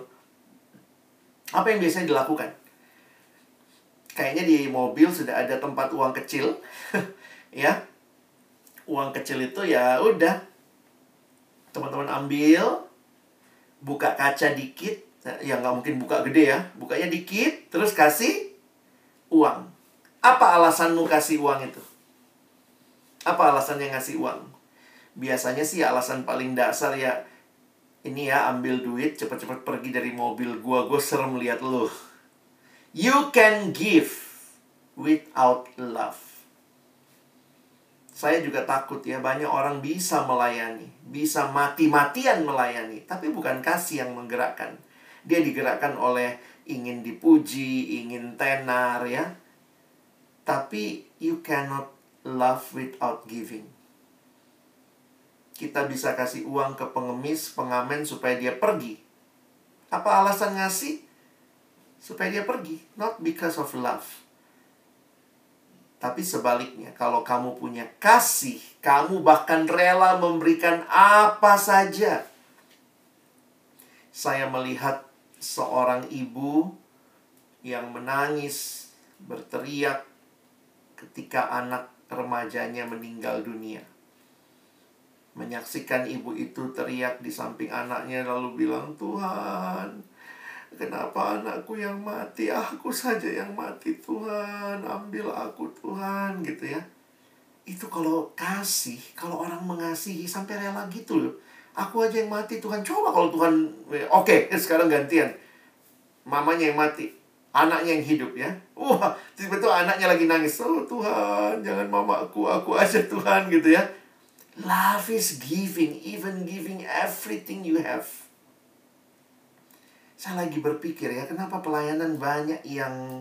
[SPEAKER 2] Apa yang biasanya dilakukan kayaknya di mobil sudah ada tempat uang kecil. Ya. Uang kecil itu ya udah. Teman-teman ambil buka kaca dikit. Ya nggak mungkin buka gede ya. Bukanya dikit terus kasih uang. Apa alasanmu kasih uang itu? Apa alasannya ngasih uang? Biasanya sih alasan paling dasar ya ini ya ambil duit cepet-cepet pergi dari mobil gua. Gue serem lihat lu You can give without love. Saya juga takut ya, banyak orang bisa melayani, bisa mati-matian melayani, tapi bukan kasih yang menggerakkan. Dia digerakkan oleh ingin dipuji, ingin tenar ya. Tapi you cannot love without giving. Kita bisa kasih uang ke pengemis, pengamen supaya dia pergi. Apa alasan ngasih? Supaya dia pergi, not because of love. Tapi sebaliknya, kalau kamu punya kasih, kamu bahkan rela memberikan apa saja. Saya melihat seorang ibu yang menangis, berteriak ketika anak remajanya meninggal dunia. Menyaksikan ibu itu teriak di samping anaknya lalu bilang, "Tuhan, Kenapa anakku yang mati? Aku saja yang mati Tuhan. Ambil aku Tuhan gitu ya. itu kalau kasih, kalau orang mengasihi sampai rela gitu loh. Aku aja yang mati Tuhan. Coba kalau Tuhan, oke okay, sekarang gantian. Mamanya yang mati, anaknya yang hidup ya. Wah, tiba-tiba anaknya lagi nangis. Oh Tuhan, jangan mamaku, aku aja Tuhan gitu ya. Love is giving, even giving everything you have. Saya lagi berpikir ya, kenapa pelayanan banyak yang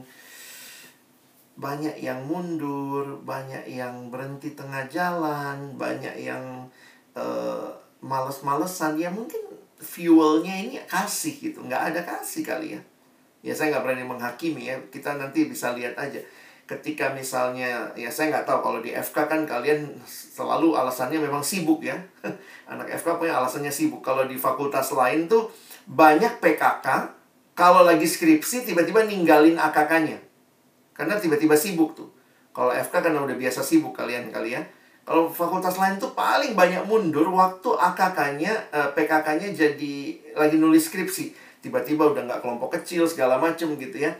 [SPEAKER 2] banyak yang mundur, banyak yang berhenti tengah jalan, banyak yang uh, males-malesan. Ya mungkin fuelnya ini kasih gitu, nggak ada kasih kali ya. Ya saya nggak berani menghakimi ya, kita nanti bisa lihat aja ketika misalnya ya saya nggak tahu kalau di FK kan kalian selalu alasannya memang sibuk ya anak FK punya alasannya sibuk kalau di fakultas lain tuh banyak PKK kalau lagi skripsi tiba-tiba ninggalin AKK-nya karena tiba-tiba sibuk tuh. Kalau FK kan udah biasa sibuk kalian kalian ya. kalau fakultas lain tuh paling banyak mundur waktu AKK-nya eh, PKK-nya jadi lagi nulis skripsi. Tiba-tiba udah nggak kelompok kecil segala macem gitu ya.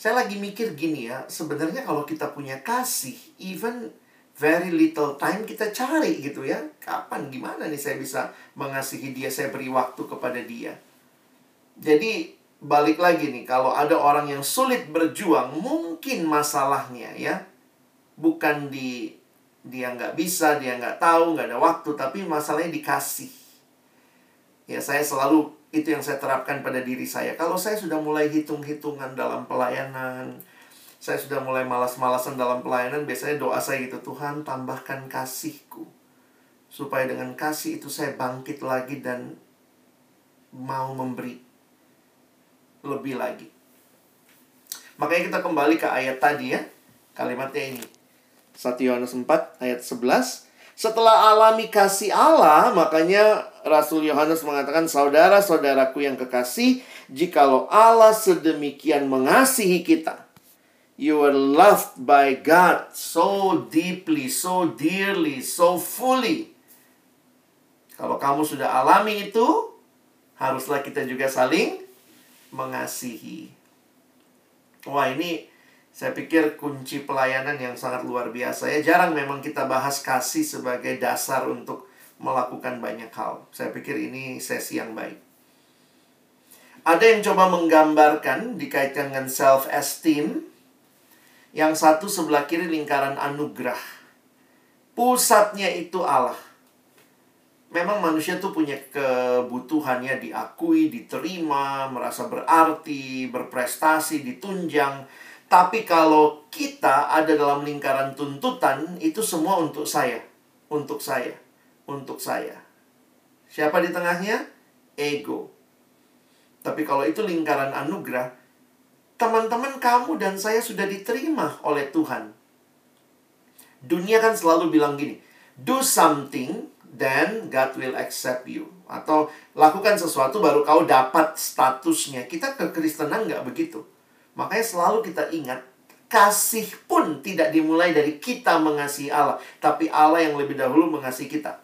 [SPEAKER 2] Saya lagi mikir gini ya, sebenarnya kalau kita punya kasih, even very little time kita cari gitu ya. Kapan, gimana nih saya bisa mengasihi dia, saya beri waktu kepada dia. Jadi balik lagi nih, kalau ada orang yang sulit berjuang, mungkin masalahnya ya, bukan di dia nggak bisa, dia nggak tahu, nggak ada waktu, tapi masalahnya dikasih. Ya saya selalu itu yang saya terapkan pada diri saya. Kalau saya sudah mulai hitung-hitungan dalam pelayanan, saya sudah mulai malas-malasan dalam pelayanan, biasanya doa saya gitu, Tuhan tambahkan kasihku. Supaya dengan kasih itu saya bangkit lagi dan mau memberi lebih lagi. Makanya kita kembali ke ayat tadi ya. Kalimatnya ini. 1 Yohanes 4 ayat 11. Setelah alami kasih Allah, makanya Rasul Yohanes mengatakan, "Saudara-saudaraku yang kekasih, jikalau Allah sedemikian mengasihi kita, you are loved by God so deeply, so dearly, so fully." Kalau kamu sudah alami itu, haruslah kita juga saling mengasihi. Wah, ini saya pikir kunci pelayanan yang sangat luar biasa ya. Jarang memang kita bahas kasih sebagai dasar untuk melakukan banyak hal. Saya pikir ini sesi yang baik. Ada yang coba menggambarkan dikaitkan dengan self-esteem. Yang satu sebelah kiri lingkaran anugerah. Pusatnya itu Allah. Memang manusia tuh punya kebutuhannya diakui, diterima, merasa berarti, berprestasi, ditunjang tapi kalau kita ada dalam lingkaran tuntutan, itu semua untuk saya. Untuk saya. Untuk saya. Siapa di tengahnya? Ego. Tapi kalau itu lingkaran anugerah, teman-teman kamu dan saya sudah diterima oleh Tuhan. Dunia kan selalu bilang gini, do something, then God will accept you. Atau lakukan sesuatu baru kau dapat statusnya. Kita kekristenan nggak begitu. Makanya selalu kita ingat, kasih pun tidak dimulai dari kita mengasihi Allah, tapi Allah yang lebih dahulu mengasihi kita.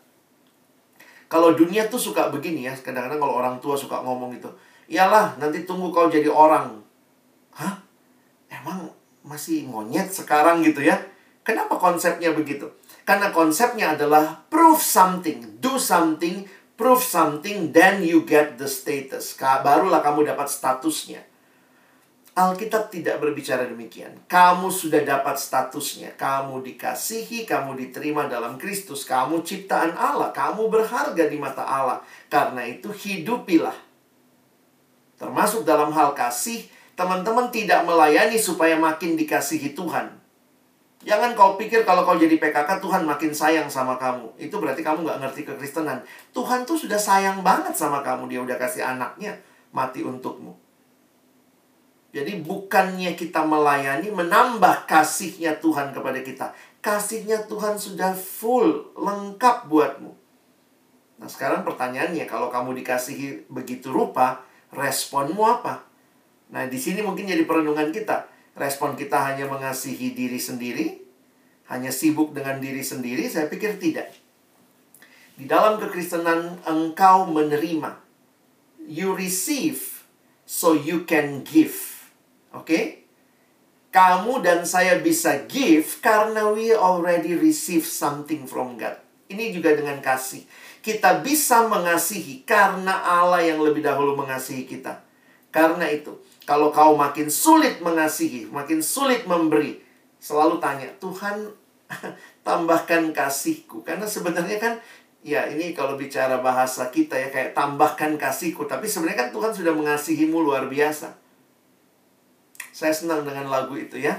[SPEAKER 2] Kalau dunia tuh suka begini ya, kadang-kadang kalau orang tua suka ngomong itu, iyalah nanti tunggu kau jadi orang. Hah? Emang masih monyet sekarang gitu ya? Kenapa konsepnya begitu? Karena konsepnya adalah prove something, do something, prove something, then you get the status. Barulah kamu dapat statusnya. Alkitab tidak berbicara demikian. Kamu sudah dapat statusnya. Kamu dikasihi, kamu diterima dalam Kristus. Kamu ciptaan Allah. Kamu berharga di mata Allah. Karena itu hidupilah. Termasuk dalam hal kasih, teman-teman tidak melayani supaya makin dikasihi Tuhan. Jangan kau pikir kalau kau jadi PKK, Tuhan makin sayang sama kamu. Itu berarti kamu nggak ngerti kekristenan. Tuhan tuh sudah sayang banget sama kamu. Dia udah kasih anaknya mati untukmu. Jadi bukannya kita melayani menambah kasihnya Tuhan kepada kita. Kasihnya Tuhan sudah full, lengkap buatmu. Nah sekarang pertanyaannya, kalau kamu dikasihi begitu rupa, responmu apa? Nah di sini mungkin jadi perenungan kita. Respon kita hanya mengasihi diri sendiri, hanya sibuk dengan diri sendiri, saya pikir tidak. Di dalam kekristenan engkau menerima. You receive so you can give. Oke? Okay? Kamu dan saya bisa give karena we already receive something from God. Ini juga dengan kasih. Kita bisa mengasihi karena Allah yang lebih dahulu mengasihi kita. Karena itu, kalau kau makin sulit mengasihi, makin sulit memberi, selalu tanya, Tuhan tambahkan kasihku. Karena sebenarnya kan, ya ini kalau bicara bahasa kita ya kayak tambahkan kasihku. Tapi sebenarnya kan Tuhan sudah mengasihimu luar biasa. Saya senang dengan lagu itu ya.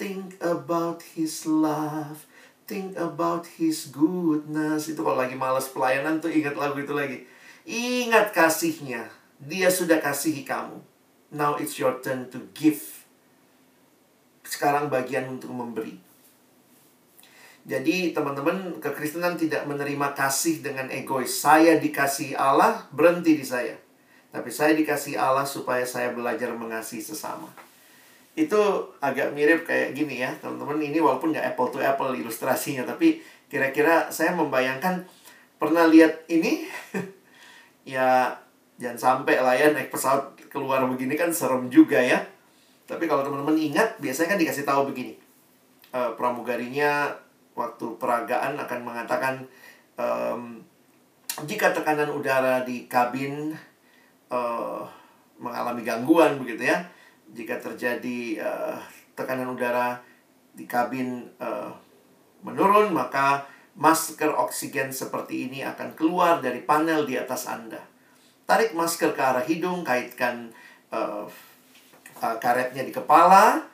[SPEAKER 2] Think about his love. Think about his goodness. Itu kalau lagi males pelayanan tuh ingat lagu itu lagi. Ingat kasihnya. Dia sudah kasihi kamu. Now it's your turn to give. Sekarang bagian untuk memberi. Jadi teman-teman kekristenan tidak menerima kasih dengan egois. Saya dikasih Allah, berhenti di saya. Tapi saya dikasih Allah supaya saya belajar mengasihi sesama. Itu agak mirip kayak gini ya, teman-teman. Ini walaupun nggak apple to apple ilustrasinya, tapi kira-kira saya membayangkan pernah lihat ini ya jangan sampai lah ya naik pesawat keluar begini kan serem juga ya. Tapi kalau teman-teman ingat, biasanya kan dikasih tahu begini. Uh, pramugarinya waktu peragaan akan mengatakan um, jika tekanan udara di kabin uh, mengalami gangguan begitu ya jika terjadi uh, tekanan udara di kabin uh, menurun maka masker oksigen seperti ini akan keluar dari panel di atas Anda. Tarik masker ke arah hidung, kaitkan uh, uh, karetnya di kepala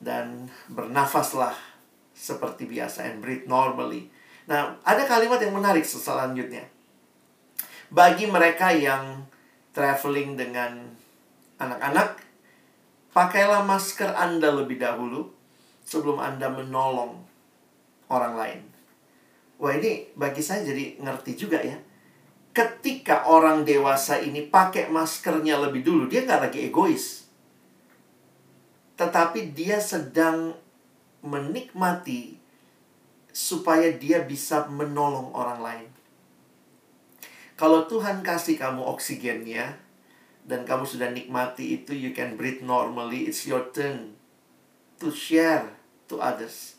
[SPEAKER 2] dan bernafaslah seperti biasa and breathe normally. Nah, ada kalimat yang menarik selanjutnya. Bagi mereka yang traveling dengan anak-anak, pakailah masker Anda lebih dahulu sebelum Anda menolong orang lain. Wah, ini bagi saya jadi ngerti juga ya. Ketika orang dewasa ini pakai maskernya lebih dulu, dia nggak lagi egois. Tetapi dia sedang menikmati supaya dia bisa menolong orang lain. Kalau Tuhan kasih kamu oksigennya dan kamu sudah nikmati itu, you can breathe normally. It's your turn to share to others.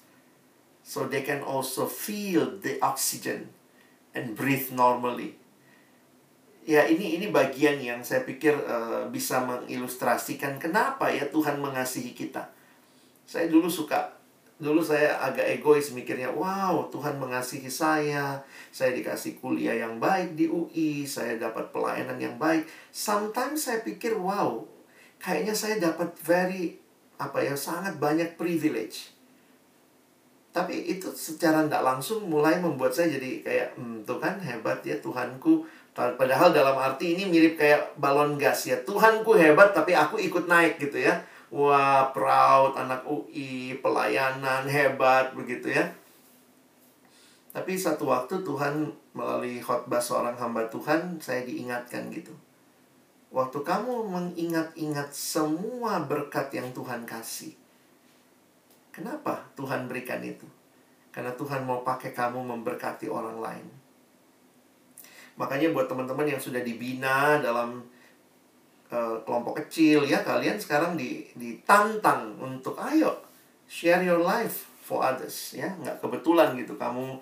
[SPEAKER 2] So they can also feel the oxygen and breathe normally. Ya, ini ini bagian yang saya pikir uh, bisa mengilustrasikan kenapa ya Tuhan mengasihi kita. Saya dulu suka dulu saya agak egois mikirnya, wow Tuhan mengasihi saya, saya dikasih kuliah yang baik di UI, saya dapat pelayanan yang baik. Sometimes saya pikir, wow, kayaknya saya dapat very apa ya sangat banyak privilege. Tapi itu secara tidak langsung mulai membuat saya jadi kayak, hmm, tuh kan hebat ya Tuhanku. Padahal dalam arti ini mirip kayak balon gas ya. Tuhanku hebat tapi aku ikut naik gitu ya Wah, proud anak UI, pelayanan hebat begitu ya. Tapi satu waktu Tuhan melalui khotbah seorang hamba Tuhan, saya diingatkan gitu. Waktu kamu mengingat-ingat semua berkat yang Tuhan kasih. Kenapa Tuhan berikan itu? Karena Tuhan mau pakai kamu memberkati orang lain. Makanya buat teman-teman yang sudah dibina dalam uh, kelompok kecil ya kalian sekarang di, ditantang untuk ayo share your life for others ya. Nggak kebetulan gitu kamu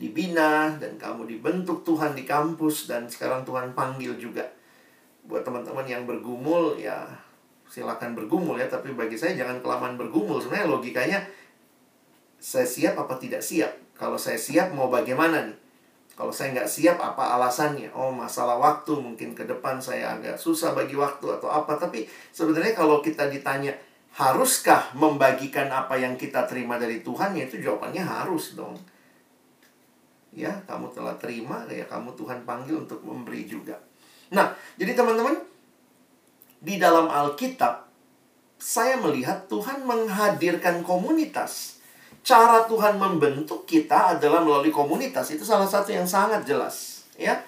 [SPEAKER 2] dibina dan kamu dibentuk Tuhan di kampus dan sekarang Tuhan panggil juga. Buat teman-teman yang bergumul ya silakan bergumul ya. Tapi bagi saya jangan kelamaan bergumul. Sebenarnya logikanya saya siap apa tidak siap? Kalau saya siap mau bagaimana nih kalau saya nggak siap, apa alasannya? Oh, masalah waktu. Mungkin ke depan saya agak susah bagi waktu atau apa. Tapi sebenarnya kalau kita ditanya, haruskah membagikan apa yang kita terima dari Tuhan? Ya itu jawabannya harus dong. Ya, kamu telah terima, ya kamu Tuhan panggil untuk memberi juga. Nah, jadi teman-teman, di dalam Alkitab, saya melihat Tuhan menghadirkan komunitas cara Tuhan membentuk kita adalah melalui komunitas. Itu salah satu yang sangat jelas, ya.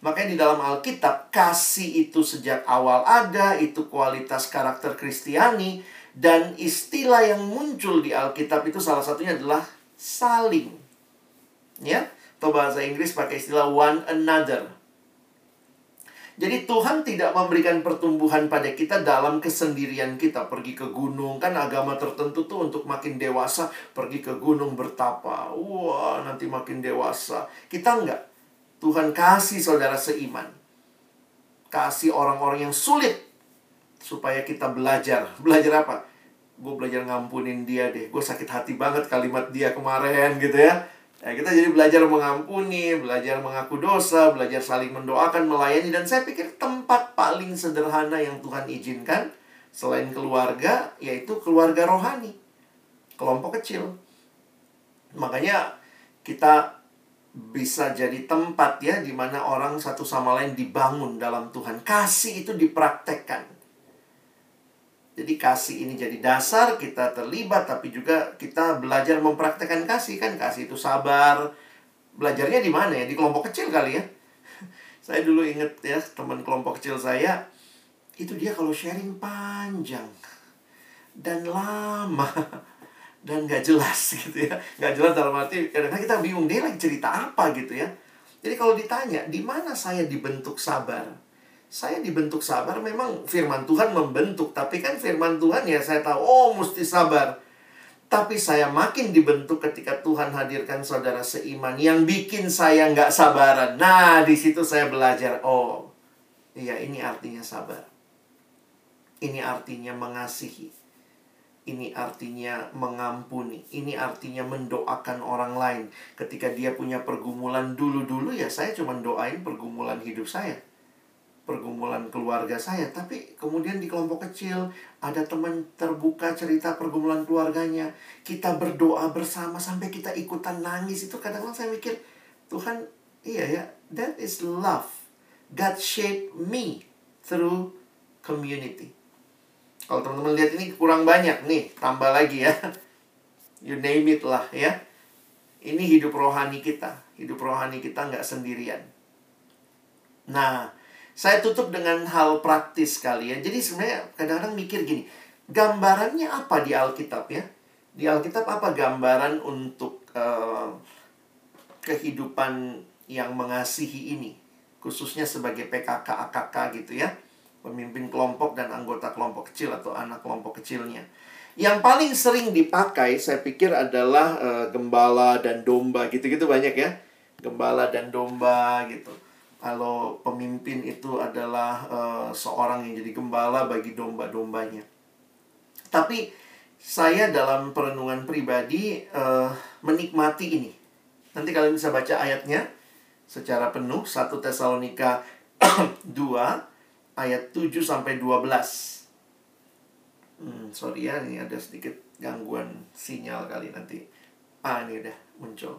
[SPEAKER 2] Makanya di dalam Alkitab kasih itu sejak awal ada, itu kualitas karakter Kristiani dan istilah yang muncul di Alkitab itu salah satunya adalah saling. Ya, atau bahasa Inggris pakai istilah one another. Jadi Tuhan tidak memberikan pertumbuhan pada kita dalam kesendirian kita. Pergi ke gunung, kan agama tertentu tuh untuk makin dewasa, pergi ke gunung bertapa. Wah, nanti makin dewasa. Kita enggak. Tuhan kasih saudara seiman. Kasih orang-orang yang sulit. Supaya kita belajar. Belajar apa? Gue belajar ngampunin dia deh. Gue sakit hati banget kalimat dia kemarin gitu ya Ya, kita jadi belajar mengampuni, belajar mengaku dosa, belajar saling mendoakan, melayani. Dan saya pikir tempat paling sederhana yang Tuhan izinkan selain keluarga, yaitu keluarga rohani. Kelompok kecil. Makanya kita bisa jadi tempat ya di mana orang satu sama lain dibangun dalam Tuhan. Kasih itu dipraktekkan. Jadi kasih ini jadi dasar, kita terlibat, tapi juga kita belajar mempraktekkan kasih kan. Kasih itu sabar. Belajarnya di mana ya? Di kelompok kecil kali ya. saya dulu inget ya, teman kelompok kecil saya, itu dia kalau sharing panjang. Dan lama. Dan gak jelas gitu ya. Gak jelas dalam arti, kadang-kadang kita bingung, dia lagi cerita apa gitu ya. Jadi kalau ditanya, di mana saya dibentuk sabar? Saya dibentuk sabar memang firman Tuhan membentuk. Tapi kan firman Tuhan ya saya tahu oh mesti sabar. Tapi saya makin dibentuk ketika Tuhan hadirkan saudara seiman yang bikin saya nggak sabaran. Nah di situ saya belajar oh iya ini artinya sabar. Ini artinya mengasihi. Ini artinya mengampuni. Ini artinya mendoakan orang lain. Ketika dia punya pergumulan dulu-dulu ya saya cuma doain pergumulan hidup saya pergumulan keluarga saya, tapi kemudian di kelompok kecil ada teman terbuka cerita pergumulan keluarganya. Kita berdoa bersama sampai kita ikutan nangis itu kadang-kadang saya mikir, Tuhan, iya ya, that is love. God shaped me through community. Kalau teman-teman lihat ini kurang banyak nih, tambah lagi ya. You name it lah ya. Ini hidup rohani kita. Hidup rohani kita nggak sendirian. Nah, saya tutup dengan hal praktis kali ya. Jadi sebenarnya kadang-kadang mikir gini, gambarannya apa di Alkitab ya? Di Alkitab apa gambaran untuk uh, kehidupan yang mengasihi ini? Khususnya sebagai PKK, AKK gitu ya. Pemimpin kelompok dan anggota kelompok kecil atau anak kelompok kecilnya. Yang paling sering dipakai saya pikir adalah uh, gembala dan domba gitu-gitu banyak ya. Gembala dan domba gitu kalau pemimpin itu adalah uh, seorang yang jadi gembala bagi domba-dombanya. Tapi saya dalam perenungan pribadi uh, menikmati ini. Nanti kalian bisa baca ayatnya secara penuh 1 Tesalonika 2 ayat 7 sampai 12. Hmm, sorry ya, ini ada sedikit gangguan sinyal kali nanti. Ah, ini udah muncul.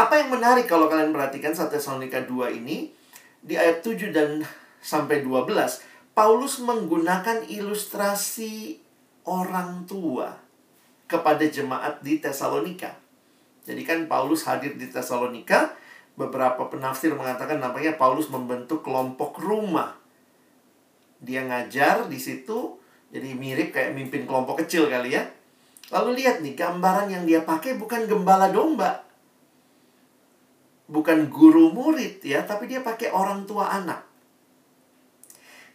[SPEAKER 2] Apa yang menarik kalau kalian perhatikan 1 Tesalonika 2 ini di ayat 7 dan sampai 12 Paulus menggunakan ilustrasi orang tua kepada jemaat di Tesalonika. Jadi kan Paulus hadir di Tesalonika, beberapa penafsir mengatakan nampaknya Paulus membentuk kelompok rumah. Dia ngajar di situ, jadi mirip kayak mimpin kelompok kecil kali ya. Lalu lihat nih, gambaran yang dia pakai bukan gembala domba, bukan guru murid ya, tapi dia pakai orang tua anak.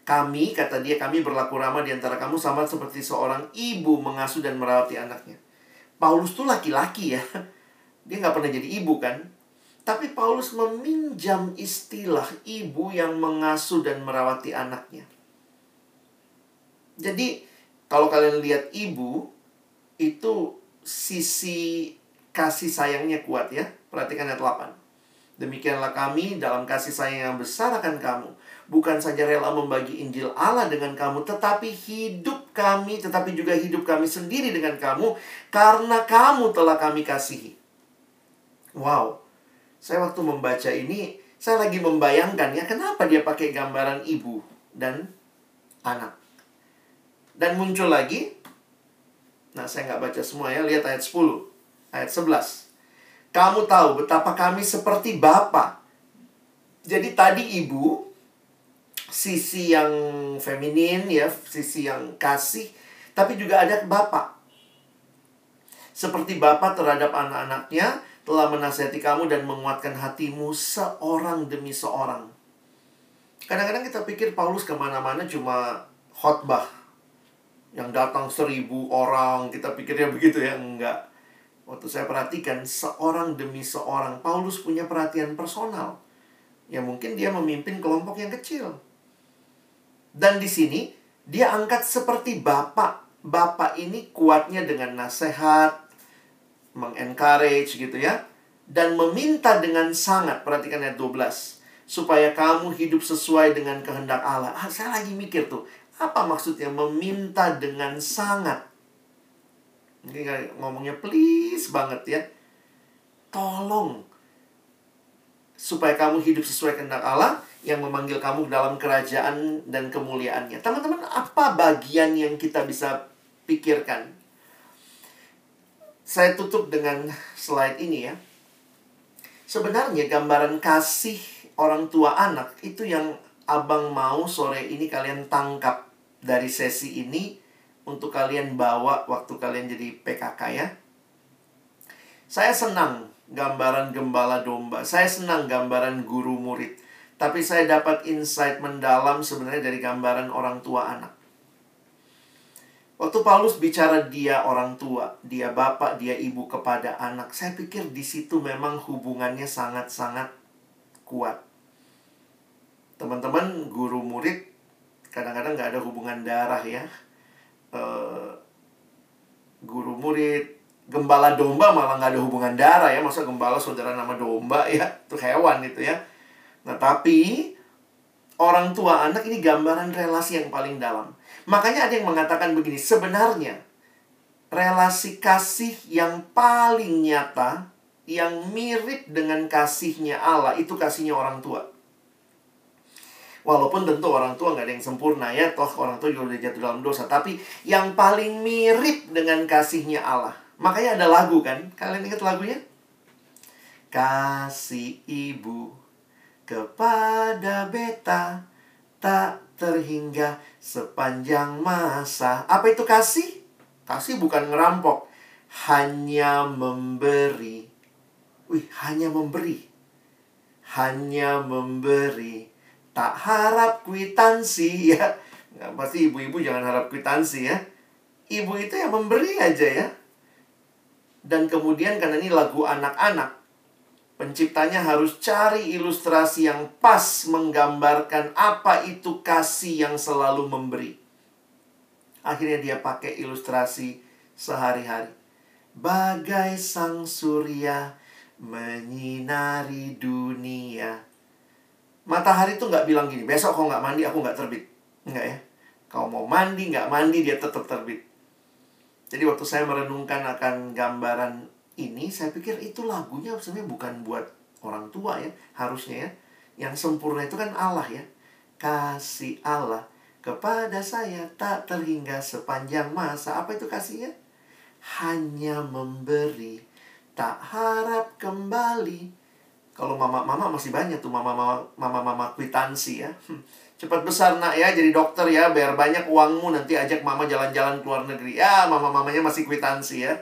[SPEAKER 2] Kami, kata dia, kami berlaku ramah di antara kamu sama seperti seorang ibu mengasuh dan merawati anaknya. Paulus tuh laki-laki ya. Dia nggak pernah jadi ibu kan. Tapi Paulus meminjam istilah ibu yang mengasuh dan merawati anaknya. Jadi, kalau kalian lihat ibu, itu sisi kasih sayangnya kuat ya. Perhatikan ayat 8. Demikianlah kami dalam kasih sayang yang besar akan kamu. Bukan saja rela membagi Injil Allah dengan kamu, tetapi hidup kami, tetapi juga hidup kami sendiri dengan kamu, karena kamu telah kami kasihi. Wow, saya waktu membaca ini, saya lagi membayangkan ya, kenapa dia pakai gambaran ibu dan anak. Dan muncul lagi, nah saya nggak baca semua ya, lihat ayat 10, ayat 11. Kamu tahu betapa kami seperti Bapa. Jadi tadi ibu, sisi yang feminin ya, sisi yang kasih, tapi juga ada Bapak. Seperti Bapak terhadap anak-anaknya telah menasihati kamu dan menguatkan hatimu seorang demi seorang. Kadang-kadang kita pikir Paulus ke mana-mana cuma khotbah. Yang datang seribu orang, kita pikirnya begitu ya. Enggak. Waktu saya perhatikan, seorang demi seorang, Paulus punya perhatian personal. Ya mungkin dia memimpin kelompok yang kecil. Dan di sini, dia angkat seperti bapak. Bapak ini kuatnya dengan nasihat, mengencourage gitu ya. Dan meminta dengan sangat, perhatikan ayat 12 supaya kamu hidup sesuai dengan kehendak Allah. Ah, saya lagi mikir tuh, apa maksudnya meminta dengan sangat? Ini ngomongnya please banget ya. Tolong supaya kamu hidup sesuai kehendak Allah yang memanggil kamu dalam kerajaan dan kemuliaannya. Teman-teman, apa bagian yang kita bisa pikirkan? Saya tutup dengan slide ini ya. Sebenarnya gambaran kasih orang tua anak itu yang abang mau sore ini kalian tangkap dari sesi ini untuk kalian bawa waktu kalian jadi PKK ya. Saya senang gambaran gembala domba. Saya senang gambaran guru murid. Tapi saya dapat insight mendalam sebenarnya dari gambaran orang tua anak. Waktu Paulus bicara dia orang tua, dia bapak, dia ibu kepada anak, saya pikir di situ memang hubungannya sangat-sangat kuat. Teman-teman, guru murid kadang-kadang nggak ada hubungan darah ya. Uh, guru murid, gembala domba malah nggak ada hubungan darah ya. Masa gembala saudara nama domba ya, itu hewan itu ya. Nah tapi orang tua anak ini gambaran relasi yang paling dalam. Makanya ada yang mengatakan begini, sebenarnya relasi kasih yang paling nyata yang mirip dengan kasihnya Allah itu kasihnya orang tua. Walaupun tentu orang tua nggak ada yang sempurna ya, toh orang tua juga udah jatuh dalam dosa. Tapi yang paling mirip dengan kasihnya Allah. Makanya ada lagu kan? Kalian ingat lagunya? Kasih ibu kepada beta tak terhingga sepanjang masa. Apa itu kasih? Kasih bukan ngerampok, hanya memberi. Wih, hanya memberi. Hanya memberi. Tak harap kwitansi ya. Nggak, pasti ibu-ibu jangan harap kwitansi ya. Ibu itu yang memberi aja ya. Dan kemudian karena ini lagu anak-anak, penciptanya harus cari ilustrasi yang pas menggambarkan apa itu kasih yang selalu memberi. Akhirnya dia pakai ilustrasi sehari-hari. Bagai sang surya menyinari dunia. Matahari tuh nggak bilang gini, besok kau nggak mandi, aku nggak terbit. Enggak ya. Kau mau mandi, nggak mandi, dia tetap terbit. Jadi waktu saya merenungkan akan gambaran ini, saya pikir itu lagunya sebenarnya bukan buat orang tua ya, harusnya ya. Yang sempurna itu kan Allah ya. Kasih Allah kepada saya tak terhingga sepanjang masa. Apa itu kasihnya? Hanya memberi tak harap kembali. Kalau mama-mama masih banyak tuh mama-mama mama-mama kwitansi ya. Hmm. Cepat besar nak ya jadi dokter ya biar banyak uangmu nanti ajak mama jalan-jalan ke luar negeri. Ya mama-mamanya masih kwitansi ya.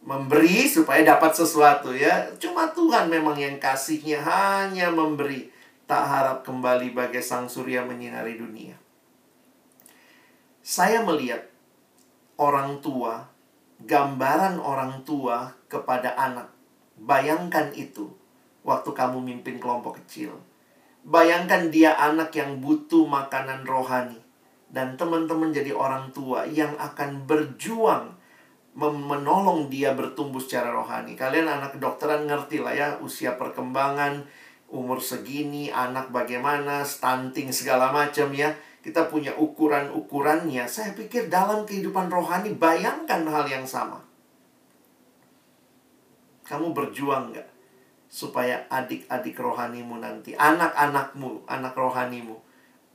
[SPEAKER 2] Memberi supaya dapat sesuatu ya. Cuma Tuhan memang yang kasihnya hanya memberi. Tak harap kembali bagai sang surya menyinari dunia. Saya melihat orang tua, gambaran orang tua kepada anak. Bayangkan itu waktu kamu mimpin kelompok kecil. Bayangkan dia anak yang butuh makanan rohani. Dan teman-teman jadi orang tua yang akan berjuang menolong dia bertumbuh secara rohani. Kalian anak kedokteran ngerti lah ya usia perkembangan, umur segini, anak bagaimana, stunting segala macam ya. Kita punya ukuran-ukurannya. Saya pikir dalam kehidupan rohani bayangkan hal yang sama. Kamu berjuang nggak? Supaya adik-adik rohanimu nanti, anak-anakmu, anak rohanimu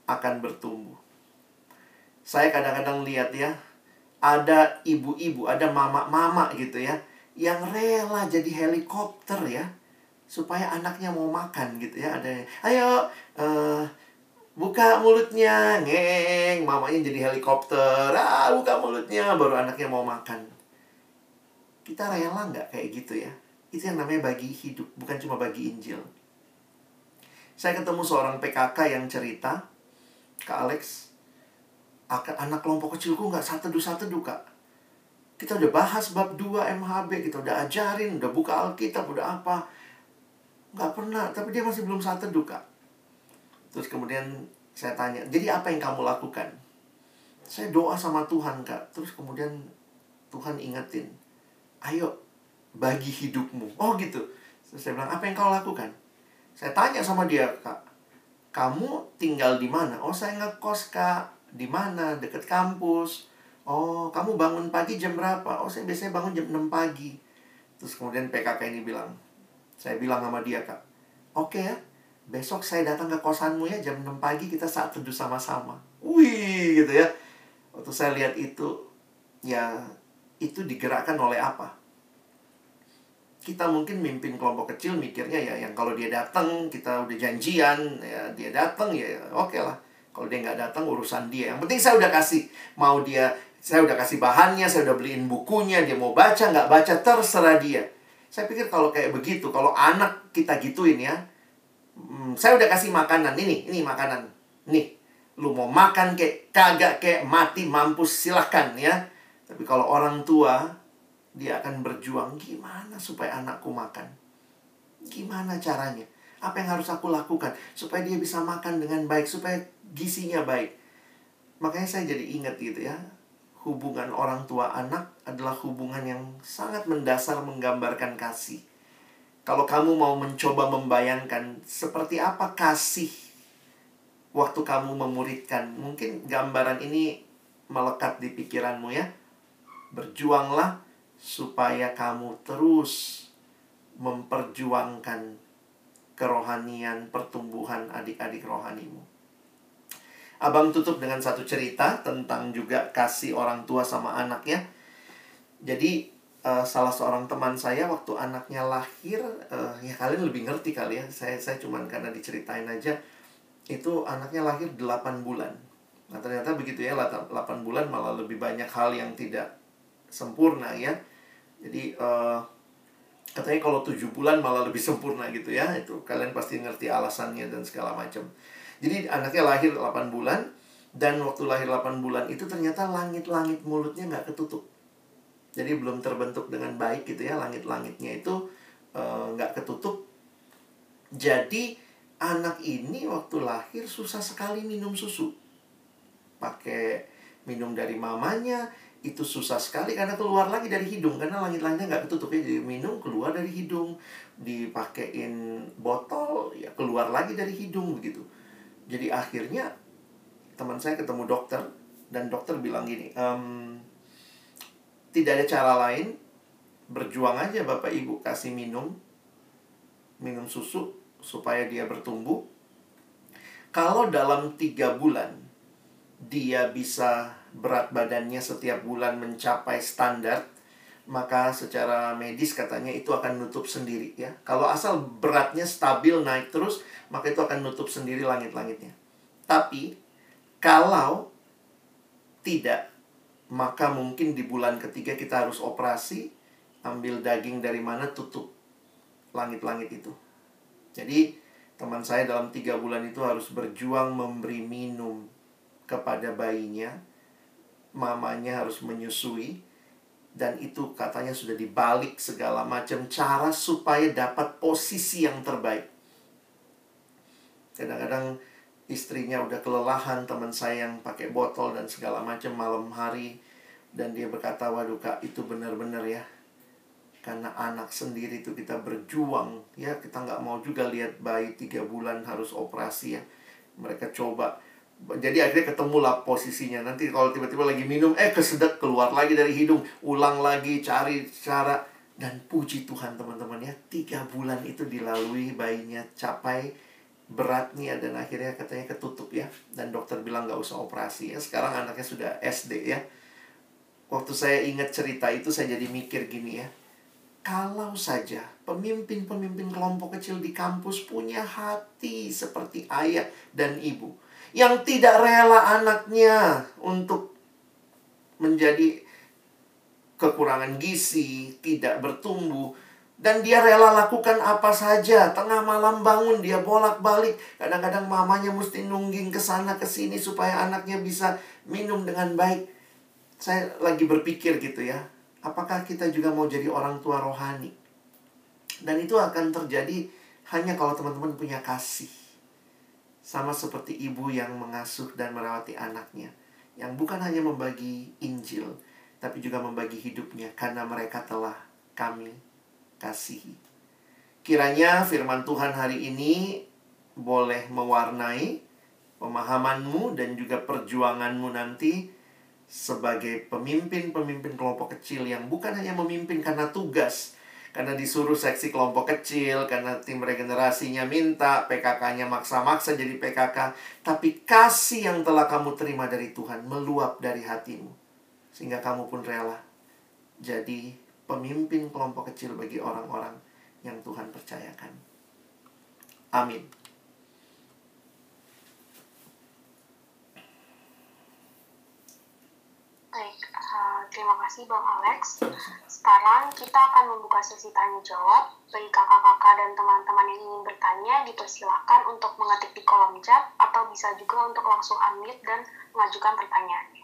[SPEAKER 2] akan bertumbuh. Saya kadang-kadang lihat ya, ada ibu-ibu, ada mama-mama gitu ya, yang rela jadi helikopter ya, supaya anaknya mau makan gitu ya. Ada, ayo, uh, buka mulutnya, ngeng, mamanya jadi helikopter, ah buka mulutnya, baru anaknya mau makan. Kita rela nggak kayak gitu ya? Itu yang namanya bagi hidup, bukan cuma bagi Injil. Saya ketemu seorang PKK yang cerita, Kak Alex, anak kelompok kecilku nggak satu teduh satu teduh kak. Kita udah bahas bab 2 MHB, kita udah ajarin, udah buka Alkitab, udah apa. Nggak pernah, tapi dia masih belum satu kak. Terus kemudian saya tanya, jadi apa yang kamu lakukan? Saya doa sama Tuhan kak. Terus kemudian Tuhan ingetin, ayo bagi hidupmu. Oh gitu. Terus saya bilang, apa yang kau lakukan? Saya tanya sama dia, Kak, kamu tinggal di mana? Oh, saya ngekos, Kak. Di mana? Dekat kampus. Oh, kamu bangun pagi jam berapa? Oh, saya biasanya bangun jam 6 pagi. Terus kemudian PKK ini bilang, saya bilang sama dia, Kak, oke okay ya, besok saya datang ke kosanmu ya jam 6 pagi kita saat teduh sama-sama. Wih, gitu ya. Waktu saya lihat itu, ya itu digerakkan oleh apa? Kita mungkin mimpin kelompok kecil mikirnya ya yang kalau dia datang kita udah janjian ya dia datang ya oke okay lah. Kalau dia nggak datang urusan dia. Yang penting saya udah kasih mau dia saya udah kasih bahannya saya udah beliin bukunya dia mau baca nggak baca terserah dia. Saya pikir kalau kayak begitu kalau anak kita gituin ya hmm, saya udah kasih makanan ini ini makanan. Nih lu mau makan kayak kagak kayak mati mampus silahkan ya. Tapi kalau orang tua dia akan berjuang gimana supaya anakku makan. Gimana caranya? Apa yang harus aku lakukan supaya dia bisa makan dengan baik, supaya gizinya baik. Makanya saya jadi ingat gitu ya. Hubungan orang tua anak adalah hubungan yang sangat mendasar menggambarkan kasih. Kalau kamu mau mencoba membayangkan seperti apa kasih waktu kamu memuridkan, mungkin gambaran ini melekat di pikiranmu ya. Berjuanglah supaya kamu terus memperjuangkan kerohanian pertumbuhan adik-adik rohanimu. Abang tutup dengan satu cerita tentang juga kasih orang tua sama anaknya. Jadi uh, salah seorang teman saya waktu anaknya lahir, uh, ya kalian lebih ngerti kali ya. Saya saya cuman karena diceritain aja itu anaknya lahir 8 bulan. Nah, ternyata begitu ya 8 bulan malah lebih banyak hal yang tidak sempurna ya jadi uh, katanya kalau tujuh bulan malah lebih sempurna gitu ya. Itu kalian pasti ngerti alasannya dan segala macam. Jadi anaknya lahir 8 bulan dan waktu lahir 8 bulan itu ternyata langit-langit mulutnya nggak ketutup. Jadi belum terbentuk dengan baik gitu ya langit-langitnya itu eh, nggak uh, ketutup. Jadi anak ini waktu lahir susah sekali minum susu. Pakai minum dari mamanya, itu susah sekali karena keluar lagi dari hidung karena langit-langitnya nggak ketutup ya jadi minum keluar dari hidung dipakein botol ya keluar lagi dari hidung begitu. Jadi akhirnya teman saya ketemu dokter dan dokter bilang gini ehm, tidak ada cara lain berjuang aja bapak ibu kasih minum minum susu supaya dia bertumbuh. Kalau dalam tiga bulan dia bisa berat badannya setiap bulan mencapai standar, maka secara medis katanya itu akan nutup sendiri ya. Kalau asal beratnya stabil naik terus, maka itu akan nutup sendiri langit-langitnya. Tapi kalau tidak, maka mungkin di bulan ketiga kita harus operasi, ambil daging dari mana tutup langit-langit itu. Jadi teman saya dalam tiga bulan itu harus berjuang memberi minum kepada bayinya mamanya harus menyusui dan itu katanya sudah dibalik segala macam cara supaya dapat posisi yang terbaik. Kadang-kadang istrinya udah kelelahan teman saya yang pakai botol dan segala macam malam hari dan dia berkata waduh kak itu benar-benar ya. Karena anak sendiri itu kita berjuang ya. Kita nggak mau juga lihat bayi tiga bulan harus operasi ya. Mereka coba jadi akhirnya ketemulah posisinya. Nanti kalau tiba-tiba lagi minum eh kesedek keluar lagi dari hidung. Ulang lagi cari cara. Dan puji Tuhan teman-teman ya tiga bulan itu dilalui bayinya capai beratnya dan akhirnya katanya ketutup ya. Dan dokter bilang nggak usah operasi ya. Sekarang anaknya sudah SD ya. Waktu saya ingat cerita itu saya jadi mikir gini ya. Kalau saja pemimpin-pemimpin kelompok kecil di kampus punya hati seperti ayah dan ibu yang tidak rela anaknya untuk menjadi kekurangan gizi, tidak bertumbuh, Dan dia rela lakukan apa saja. Tengah malam bangun, dia bolak-balik. Kadang-kadang mamanya mesti nungging ke sana ke sini supaya anaknya bisa minum dengan baik. Saya lagi berpikir gitu ya. Apakah kita juga mau jadi orang tua rohani? Dan itu akan terjadi hanya kalau teman-teman punya kasih. Sama seperti ibu yang mengasuh dan merawati anaknya. Yang bukan hanya membagi Injil, tapi juga membagi hidupnya karena mereka telah kami kasihi. Kiranya firman Tuhan hari ini boleh mewarnai pemahamanmu dan juga perjuanganmu nanti sebagai pemimpin-pemimpin kelompok kecil yang bukan hanya memimpin karena tugas, karena disuruh seksi kelompok kecil, karena tim regenerasinya minta, PKK-nya maksa-maksa jadi PKK, tapi kasih yang telah kamu terima dari Tuhan meluap dari hatimu, sehingga kamu pun rela jadi pemimpin kelompok kecil bagi orang-orang yang Tuhan percayakan. Amin.
[SPEAKER 3] Baik, uh, terima kasih Bang Alex. Sekarang kita akan membuka sesi tanya jawab. Bagi kakak-kakak dan teman-teman yang ingin bertanya, dipersilahkan untuk mengetik di kolom chat atau bisa juga untuk langsung unmute dan mengajukan pertanyaannya.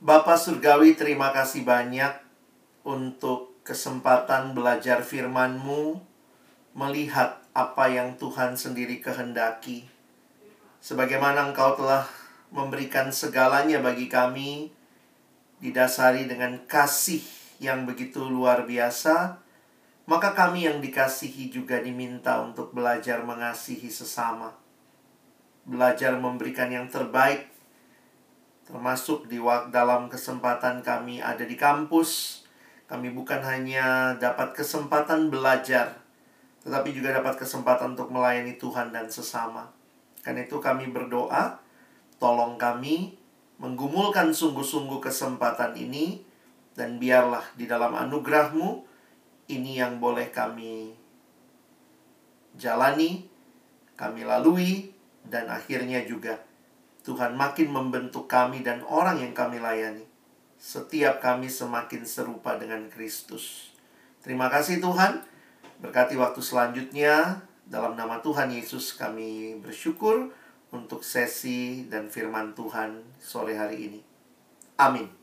[SPEAKER 2] Bapak Surgawi, terima kasih banyak untuk kesempatan belajar firman-Mu, melihat apa yang Tuhan sendiri kehendaki. Sebagaimana Engkau telah memberikan segalanya bagi kami, didasari dengan kasih yang begitu luar biasa, maka kami yang dikasihi juga diminta untuk belajar mengasihi sesama. Belajar memberikan yang terbaik termasuk di dalam kesempatan kami ada di kampus. Kami bukan hanya dapat kesempatan belajar, tetapi juga dapat kesempatan untuk melayani Tuhan dan sesama. Karena itu kami berdoa, tolong kami menggumulkan sungguh-sungguh kesempatan ini, dan biarlah di dalam anugerahmu, ini yang boleh kami jalani, kami lalui, dan akhirnya juga Tuhan makin membentuk kami dan orang yang kami layani. Setiap kami semakin serupa dengan Kristus. Terima kasih Tuhan. Berkati waktu selanjutnya. Dalam nama Tuhan Yesus kami bersyukur untuk sesi dan firman Tuhan sore hari ini. Amin.